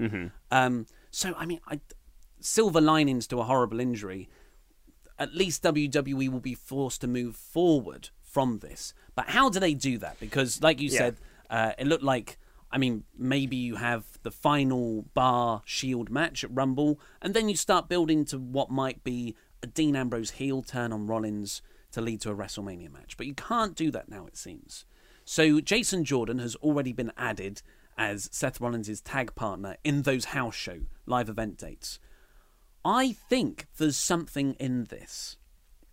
Speaker 3: Um, so I mean, I, silver linings to a horrible injury at least WWE will be forced to move forward from this. But how do they do that? Because, like you
Speaker 5: Yeah.
Speaker 3: said, uh, it looked like. I mean, maybe you have the final bar shield match at Rumble, and then you start building to what might be a Dean Ambrose heel turn on Rollins to lead to a WrestleMania match. But you can't do that now, it seems. So Jason Jordan has already been added as Seth Rollins' tag partner in those house show live event dates. I think there's something in this.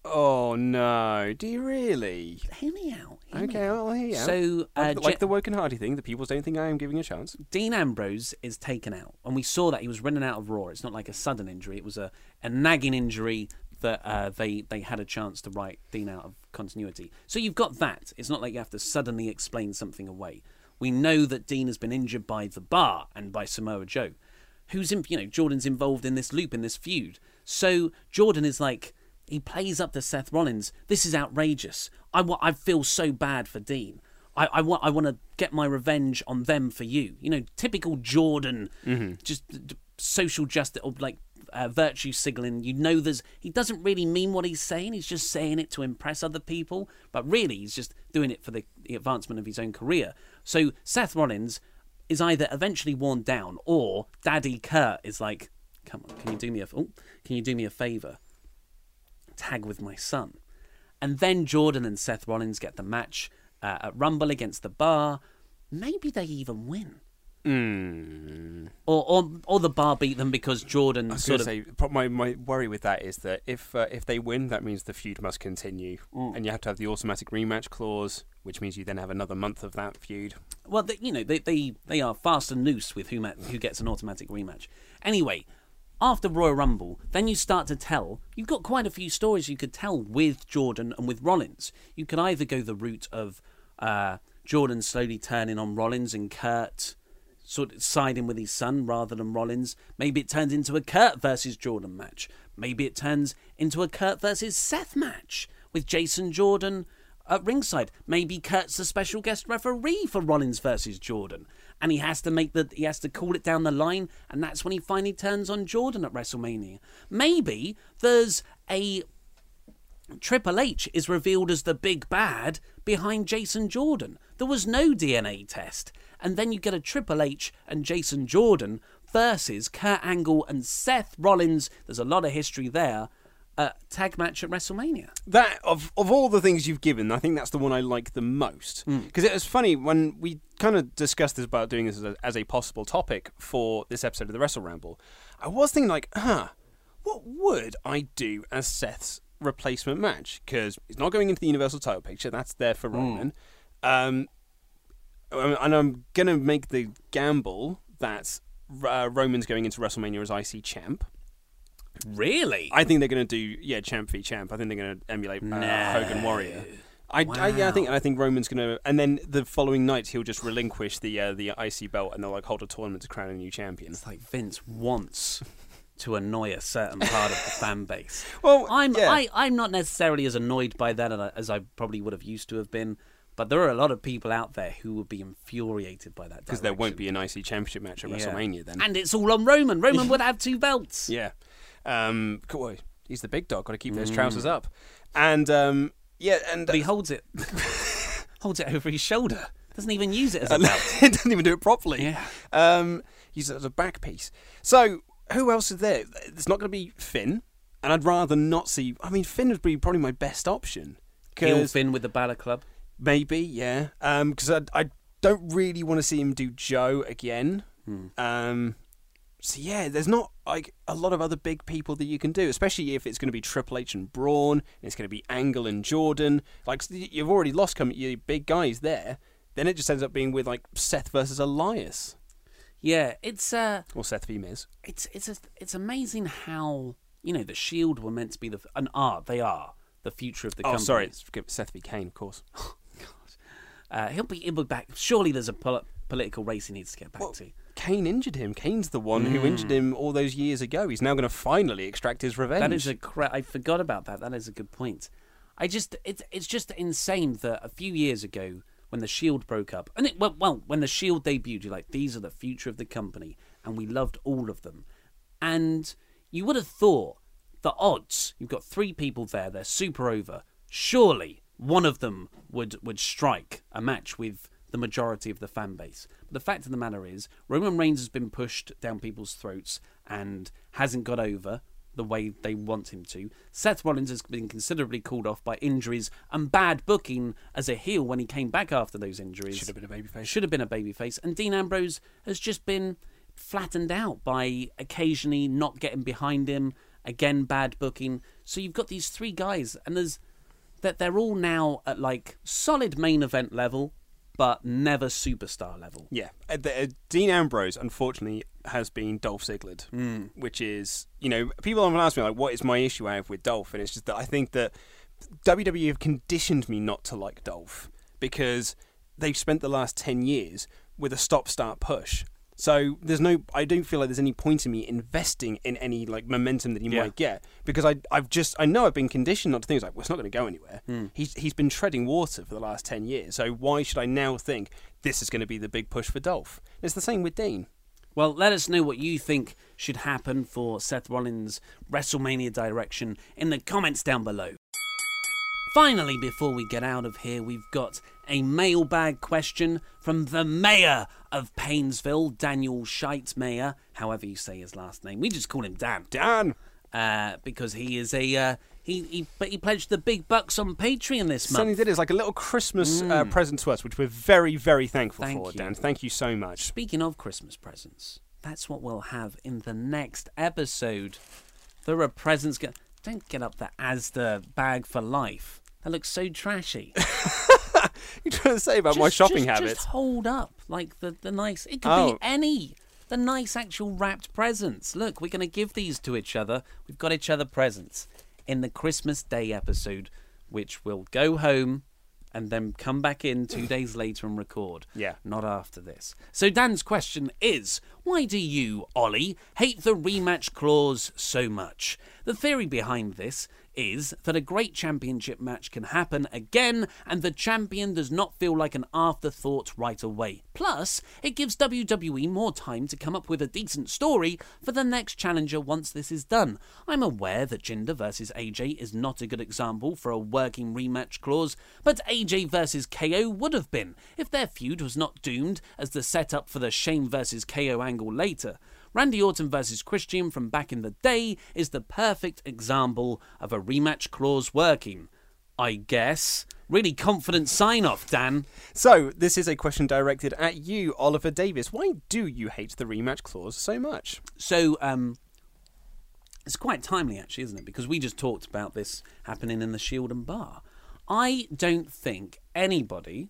Speaker 5: Oh no! Do you really?
Speaker 3: Hear me out. hear me
Speaker 5: Okay,
Speaker 3: out.
Speaker 5: I'll hear you.
Speaker 3: So, uh,
Speaker 5: like, the- like
Speaker 3: Je-
Speaker 5: the Woken Hardy thing, the people don't think I am giving a chance.
Speaker 3: Dean Ambrose is taken out, and we saw that he was running out of Raw. It's not like a sudden injury; it was a, a nagging injury that uh, they they had a chance to write Dean out of continuity. So you've got that. It's not like you have to suddenly explain something away. We know that Dean has been injured by the Bar and by Samoa Joe, who's in, you know Jordan's involved in this loop in this feud. So Jordan is like he plays up to Seth Rollins. This is outrageous. I wa- I feel so bad for Dean. I, I want I want to get my revenge on them for you. You know, typical Jordan, just d- d- social justice or like uh, virtue signaling. You know, there's he doesn't really mean what he's saying. He's just saying it to impress other people, but really he's just doing it for the, the advancement of his own career. So Seth Rollins is either eventually worn down or Daddy Kurt is like, "Come on, can you do me a oh, can you do me a favor? Tag with my son." And then Jordan and Seth Rollins get the match uh, at Rumble against the Bar. Maybe they even win.
Speaker 5: Mm.
Speaker 3: Or, or or the bar beat them because Jordan sort of
Speaker 5: say, my, my worry with that is that if uh, if they win, that means the feud must continue,
Speaker 3: Mm.
Speaker 5: and you have to have the automatic rematch clause, which means you then have another month of that feud.
Speaker 3: well, they, you know, they, they they are fast and loose with who ma- who gets an automatic rematch. Anyway, after Royal Rumble, then you start to tell. You've got quite a few stories you could tell with Jordan and with Rollins. You could either go the route of uh, Jordan slowly turning on Rollins and Kurt sort of siding with his son rather than Rollins. Maybe it turns into a Kurt versus Jordan match. Maybe it turns into a Kurt versus Seth match with Jason Jordan at ringside. Maybe Kurt's the special guest referee for Rollins versus Jordan, and he has to make the he has to call it down the line, and that's when he finally turns on Jordan at WrestleMania. Maybe there's a Triple H is revealed as the big bad behind Jason Jordan. There was no DNA test. And then you get a Triple H and Jason Jordan versus Kurt Angle and Seth Rollins. There's a lot of history there. Uh, tag match at WrestleMania.
Speaker 5: That of of all the things you've given, I think that's the one I like the most
Speaker 3: Hmm.
Speaker 5: because it was funny when we kind of discussed this about doing this as a, as a possible topic for this episode of the Wrestle Ramble. I was thinking like, huh, what would I do as Seth's replacement match? Because he's not going into the Universal Title picture; that's there for Roman. Um, and I'm gonna make the gamble that uh, Roman's going into WrestleMania as IC champ.
Speaker 3: Really?
Speaker 5: I think they're going to do yeah champ v champ. I think they're going to emulate uh,
Speaker 3: No.
Speaker 5: Hogan Warrior. I, I yeah I think I think Roman's going to and then the following night he'll just relinquish the uh, the IC belt and they'll like hold a tournament to crown a new champion.
Speaker 3: It's like Vince wants to annoy a certain part of the fan base.
Speaker 5: Well,
Speaker 3: I'm
Speaker 5: yeah.
Speaker 3: I, I'm not necessarily as annoyed by that as I probably would have used to have been, but there are a lot of people out there who would be infuriated by that.
Speaker 5: because there won't be an IC championship match at
Speaker 3: Yeah.
Speaker 5: WrestleMania then.
Speaker 3: And it's all on Roman. Roman would have two belts.
Speaker 5: yeah, um, cool. He's the big dog. Got to keep those
Speaker 3: Mm.
Speaker 5: trousers up. And um, yeah, and
Speaker 3: But he holds it holds it over his shoulder. Doesn't even use it as a belt.
Speaker 5: it doesn't even do it properly.
Speaker 3: Yeah.
Speaker 5: Um, use it as a back piece. So who else is there? It's not going to be Finn, and I'd rather not see. I mean, Finn would be probably my best option.
Speaker 3: Heel
Speaker 5: 'Cause-
Speaker 3: Finn with the Balor Club.
Speaker 5: Maybe, yeah. Because I, I don't really want to see him do Joe again.
Speaker 3: Hmm.
Speaker 5: Um, so yeah, there's not like a lot of other big people that you can do, especially if it's going to be Triple H and Braun, and it's going to be Angle and Jordan. Like you've already lost some your big guys there. Then it just ends up being with like Seth versus Elias
Speaker 3: Yeah, it's uh,
Speaker 5: or Seth v Miz.
Speaker 3: it's it's a, it's amazing how you know the Shield were meant to be the and are they are the future of the
Speaker 5: Oh,
Speaker 3: company.
Speaker 5: sorry, it's Seth v Kane, of course.
Speaker 3: Uh, he'll be he'll be back. Surely there's a pol- political race he needs to get back
Speaker 5: Well,
Speaker 3: to.
Speaker 5: Kane injured him. Kane's the one who injured him all those years ago. He's now going to finally extract his revenge.
Speaker 3: That is a cra- I forgot about that. That is a good point. I just it's it's just insane that a few years ago when the Shield broke up and it well, well when the Shield debuted, you're like these are the future of the company, and we loved all of them, and you would have thought the odds you've got three people there, they're super over. Surely one of them would would strike a match with the majority of the fan base. But the fact of the matter is, Roman Reigns has been pushed down people's throats and hasn't got over the way they want him to. Seth Rollins has been considerably called off by injuries and bad booking as a heel when he came back after those injuries.
Speaker 5: Should have been a babyface.
Speaker 3: Should have been a babyface. And Dean Ambrose has just been flattened out by occasionally not getting behind him, again bad booking. So you've got these three guys, and there's that they're all now at like solid main event level, but never superstar level.
Speaker 5: Yeah, uh, the, uh, Dean Ambrose unfortunately has been Dolph Ziggler,
Speaker 3: Hmm.
Speaker 5: which is you know people often ask me like, what is my issue I have with Dolph, and it's just that I think that WWE have conditioned me not to like Dolph because they've spent the last ten years with a stop-start push. So there's no, I don't feel like there's any point in me investing in any like momentum that he
Speaker 3: Yeah.
Speaker 5: might get because I, I've just, I know I've been conditioned not to think like, well, it's not going to go anywhere. Hmm. He's he's been treading water for the last ten years, so why should I now think this is going to be the big push for Dolph? It's the same with Dean.
Speaker 3: Well, let us know what you think should happen for Seth Rollins' WrestleMania direction in the comments down below. Finally, before we get out of here, we've got a mailbag question from the mayor of Painesville, Daniel Scheidt Mayor, however you say his last name. We just call him Dan.
Speaker 5: Dan.
Speaker 3: Uh, because he is a uh, he, he but he pledged the big bucks on Patreon this
Speaker 5: Certainly
Speaker 3: month.
Speaker 5: did. It's like a little Christmas uh, present to us, which we're very, very thankful
Speaker 3: Thank
Speaker 5: for,
Speaker 3: you.
Speaker 5: Dan. Thank you so much.
Speaker 3: Speaking of Christmas presents, that's what we'll have in the next episode. There are presents. Go- Don't get up the Asda bag for life. That looks so trashy.
Speaker 5: you trying to say about my shopping
Speaker 3: just-
Speaker 5: habits?
Speaker 3: Just hold up, like the the nice. It could
Speaker 5: Oh.
Speaker 3: be any. The nice actual wrapped presents. Look, we're going to give these to each other. We've got each other presents in the Christmas Day episode, which will go home and then come back in two days later and record.
Speaker 5: Yeah.
Speaker 3: Not after this. So Dan's question is, why do you, Ollie, hate the rematch clause so much? The theory behind this is that a great championship match can happen again and the champion does not feel like an afterthought right away. Plus, it gives WWE more time to come up with a decent story for the next challenger once this is done. I'm aware that Jinder versus AJ is not a good example for a working rematch clause, but AJ versus KO would have been if their feud was not doomed as the setup for the Shane versus KO angle later. Randy Orton versus Christian from back in the day is the perfect example of a rematch clause working. I guess. Really confident sign off, Dan.
Speaker 5: So, this is a question directed at you, Oliver Davis. Why do you hate the rematch clause so much?
Speaker 3: So, um, it's quite timely, actually, isn't it? Because we just talked about this happening in the Shield and Bar. I don't think anybody.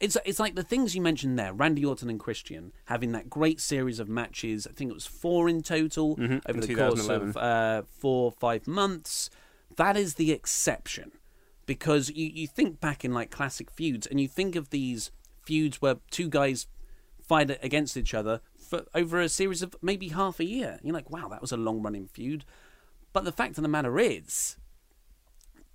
Speaker 3: It's it's like the things you mentioned there, Randy Orton and Christian having that great series of matches. I think it was four in total over
Speaker 5: in
Speaker 3: the course of uh, four five months. That is the exception, because you you think back in like classic feuds, and you think of these feuds where two guys fight against each other for over a series of maybe half a year. You're like, wow, that was a long running feud. But the fact of the matter is,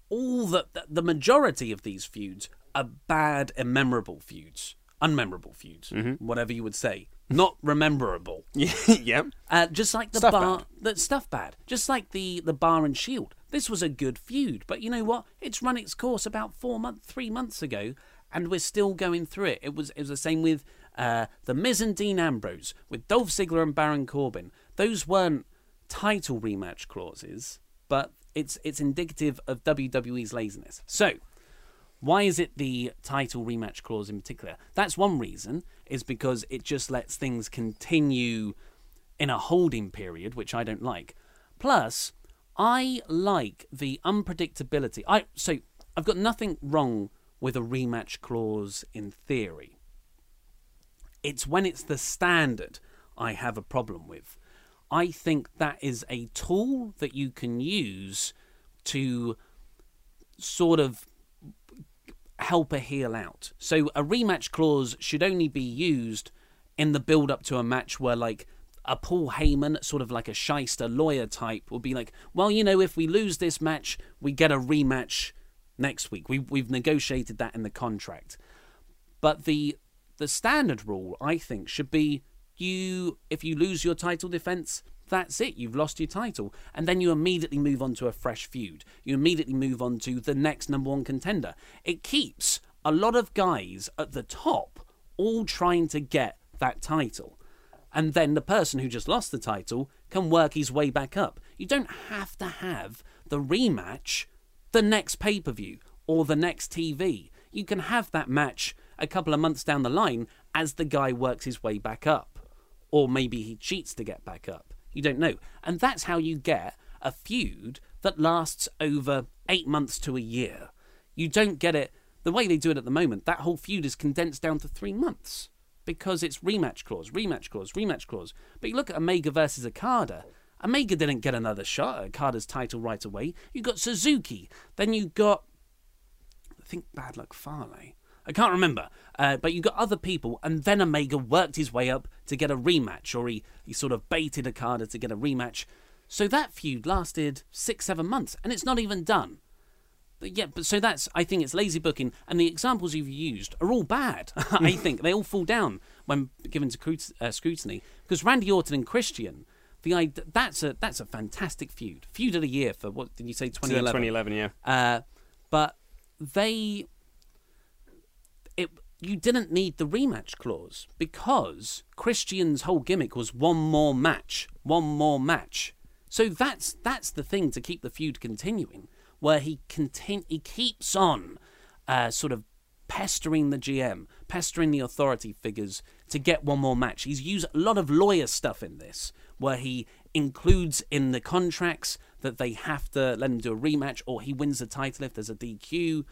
Speaker 3: all that the majority of these feuds are bad and memorable feuds, unmemorable feuds, whatever you would say, not rememberable.
Speaker 5: yeah.
Speaker 3: Uh, just like the
Speaker 5: Stuff
Speaker 3: bar,
Speaker 5: bad.
Speaker 3: the stuff bad. Just like the the bar and shield. This was a good feud, but you know what? It's run its course about four months, three months ago, and we're still going through it. It was it was the same with uh, the Miz and Dean Ambrose, with Dolph Ziggler and Baron Corbin. Those weren't title rematch clauses, but it's it's indicative of WWE's laziness. So Why is it the title rematch clause in particular? That's one reason, is because it just lets things continue in a holding period, which I don't like. Plus, I like the unpredictability. I so I've got nothing wrong with a rematch clause in theory. It's when it's the standard I have a problem with. I think that is a tool that you can use to sort of help a heel out. So a rematch clause should only be used in the build up to a match where like a Paul Heyman, sort of like a shyster lawyer type, will be like, well, you know, if we lose this match, we get a rematch next week. We, we've negotiated that in the contract. But the the standard rule, I think, should be you if you lose your title defense, that's it. You've lost your title. And then you immediately move on to a fresh feud. You immediately move on to the next number one contender. It keeps a lot of guys at the top all trying to get that title. And then the person who just lost the title can work his way back up. You don't have to have the rematch the next pay per view or the next TV. You can have that match a couple of months down the line as the guy works his way back up. Or maybe he cheats to get back up. You don't know. And that's how you get a feud that lasts over eight months to a year. You don't get it the way they do it at the moment. That whole feud is condensed down to three months because it's rematch clause, rematch clause, rematch clause. But you look at Omega versus Okada. Omega didn't get another shot at Okada's title right away. You got Suzuki. Then you got, I think, Bad Luck Fale. I can't remember. Uh, but you got other people, and then Omega worked his way up to get a rematch, or he, he sort of baited Okada to get a rematch. So that feud lasted six, seven months, and it's not even done. But yeah, but so that's I think it's lazy booking, and the examples you've used are all bad. I think they all fall down when given to uh, scrutiny because Randy Orton and Christian, the that's a that's a fantastic feud, feud of the year for what did you say 2011?
Speaker 5: 2011, yeah.
Speaker 3: Uh, but they you didn't need the rematch clause because Christian's whole gimmick was one more match, one more match. So that's that's the thing to keep the feud continuing, where he contin- he keeps on, uh, sort of pestering the GM, pestering the authority figures to get one more match. He's used a lot of lawyer stuff in this, where he includes in the contracts that they have to let him do a rematch or he wins the title if there's a DQ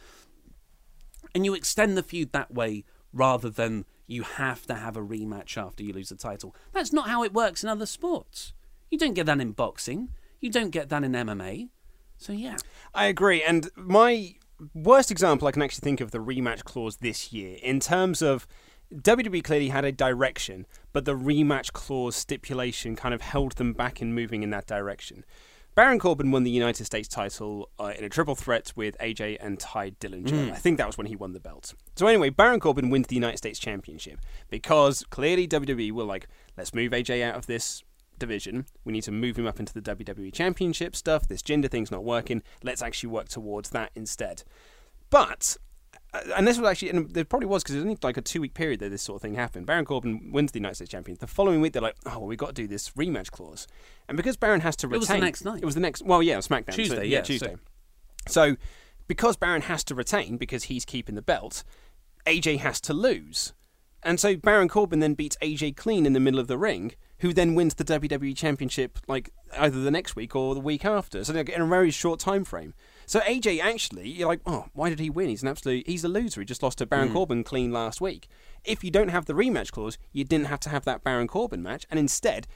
Speaker 3: and you extend the feud that way rather than you have to have a rematch after you lose the title. That's not how it works in other sports. You don't get that in boxing. You don't get that in MMA. So yeah,
Speaker 5: I agree. And my worst example I can actually think of the rematch clause this year in terms of WWE clearly had a direction, but the rematch clause stipulation kind of held them back in moving in that direction. Baron Corbin won the United States title uh, in a triple threat with AJ and Tye Dillinger. Mm. I think that was when he won the belt. So anyway, Baron Corbin wins the United States Championship because clearly WWE were like, let's move AJ out of this division. We need to move him up into the WWE Championship stuff. This Jinder thing's not working. Let's actually work towards that instead. But Uh, and this was actually, and there probably was because it was only like a two week period that this sort of thing happened. Baron Corbin wins the United States Champion. The following week, they're like, oh, well, we've got to do this rematch clause. And because Baron has to retain.
Speaker 3: It was the next night.
Speaker 5: It was the next, well, yeah, SmackDown.
Speaker 3: Tuesday,
Speaker 5: so,
Speaker 3: yeah,
Speaker 5: Tuesday. So. so, because Baron has to retain because he's keeping the belt, AJ has to lose. And so Baron Corbin then beats AJ clean in the middle of the ring, who then wins the WWE Championship like either the next week or the week after. So in a very short time frame. So AJ actually, you're like, oh, why did he win? He's an absolute, he's a loser. He just lost to Baron mm. Corbin clean last week. If you don't have the rematch clause, you didn't have to have that Baron Corbin match, and instead,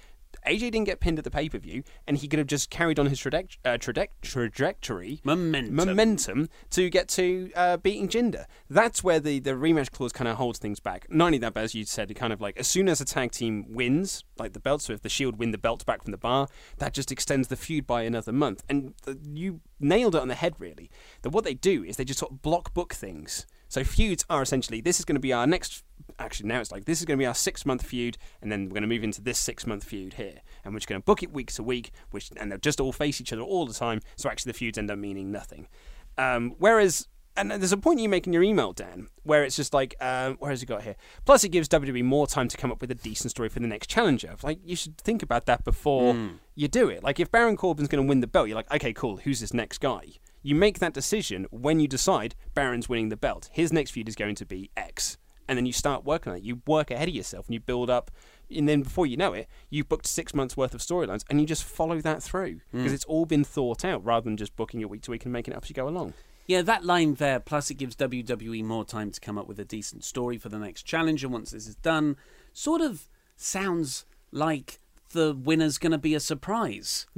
Speaker 5: AJ didn't get pinned at the pay per view, and he could have just carried on his traje- uh, traje- trajectory,
Speaker 3: momentum,
Speaker 5: momentum to get to uh, beating Jinder. That's where the, the rematch clause kind of holds things back. Not only that, but as you said, it kind of like as soon as a tag team wins, like the belt, so if the Shield win the belt back from the bar, that just extends the feud by another month. And you nailed it on the head, really. That what they do is they just sort of block book things. So feuds are essentially this is going to be our next actually now it's like this is going to be our six month feud, and then we're going to move into this six month feud here, and we're just going to book it week to week, which and they'll just all face each other all the time. So actually, the feuds end up meaning nothing. Um, whereas and there's a point you make in your email, Dan, where it's just like, um, where has he got here? Plus, it gives WWE more time to come up with a decent story for the next challenger. Like, you should think about that before mm. you do it. Like, if Baron Corbin's going to win the belt, you're like, okay, cool, who's this next guy? You make that decision when you decide Baron's winning the belt. His next feud is going to be X. And then you start working on it. You work ahead of yourself and you build up. And then before you know it, you've booked six months worth of storylines and you just follow that through because
Speaker 3: Mm.
Speaker 5: it's all been thought out rather than just booking it week to week and making it up as you go along.
Speaker 3: Yeah, that line there, plus it gives WWE more time to come up with a decent story for the next challenge. And once this is done, sort of sounds like the winner's going to be a surprise.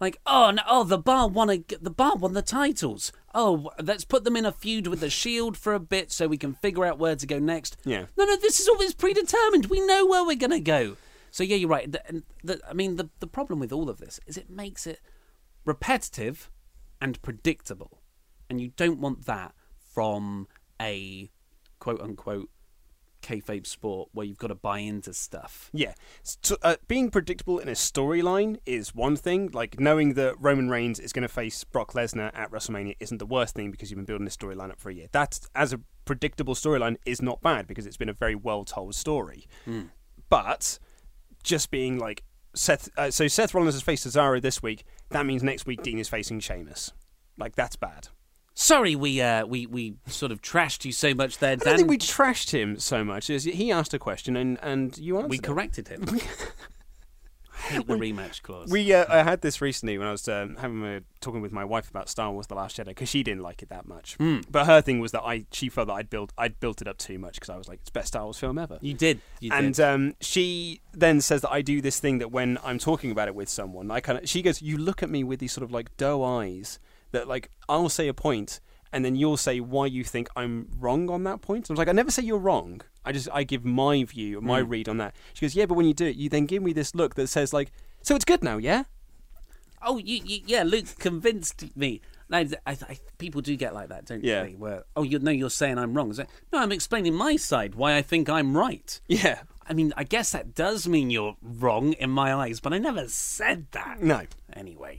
Speaker 3: like, oh, no, oh, the bar won a, the bar won the titles. Oh, let's put them in a feud with the Shield for a bit so we can figure out where to go next.
Speaker 5: Yeah.
Speaker 3: No, no, this is always predetermined. We know where we're going to go. So yeah, you're right. The, and the, I mean, the the problem with all of this is it makes it repetitive and predictable, and you don't want that from a quote unquote kayfabe sport where you've got to buy into stuff.
Speaker 5: Yeah, so, uh, being predictable in a storyline is one thing. Like knowing that Roman Reigns is going to face Brock Lesnar at WrestleMania isn't the worst thing because you've been building this storyline up for a year. That, as a predictable storyline, is not bad because it's been a very well told story. But just being like Seth, uh, so Seth Rollins has faced Cesaro this week. That means next week Dean is facing Sheamus. Like that's bad.
Speaker 3: Sorry, we uh, we we sort of trashed you so much there,
Speaker 5: I don't
Speaker 3: Dan.
Speaker 5: think we trashed him so much. As he asked a question and and you answered.
Speaker 3: We
Speaker 5: it.
Speaker 3: corrected him. I hate the rematch clause.
Speaker 5: We uh, I had this recently when I was um, having a, talking with my wife about Star Wars: The Last Jedi because she didn't like it that much.
Speaker 3: Hmm.
Speaker 5: But her thing was that I she felt that I'd built I'd built it up too much because I was like it's the best Star Wars film ever.
Speaker 3: You did. You
Speaker 5: and
Speaker 3: did.
Speaker 5: um, she then says that I do this thing that when I'm talking about it with someone, I kind of she goes, "You look at me with these sort of like doe eyes that like I'll say a. And then you'll say why you think I'm wrong on that point. I was like, I never say you're wrong. I just I give my view, my
Speaker 3: Hmm.
Speaker 5: read on that. She goes, yeah, but when you do it, you then give me this look that says like, so it's good now, yeah?
Speaker 3: Oh, you, you, yeah, Luke convinced me. No, I, I, people do get like that, don't
Speaker 5: Yeah.
Speaker 3: they? Where, oh, you no, you're saying I'm wrong. Is it? No, I'm explaining my side, why I think I'm right.
Speaker 5: Yeah.
Speaker 3: I mean, I guess that does mean you're wrong in my eyes, but I never said that.
Speaker 5: No.
Speaker 3: Anyway.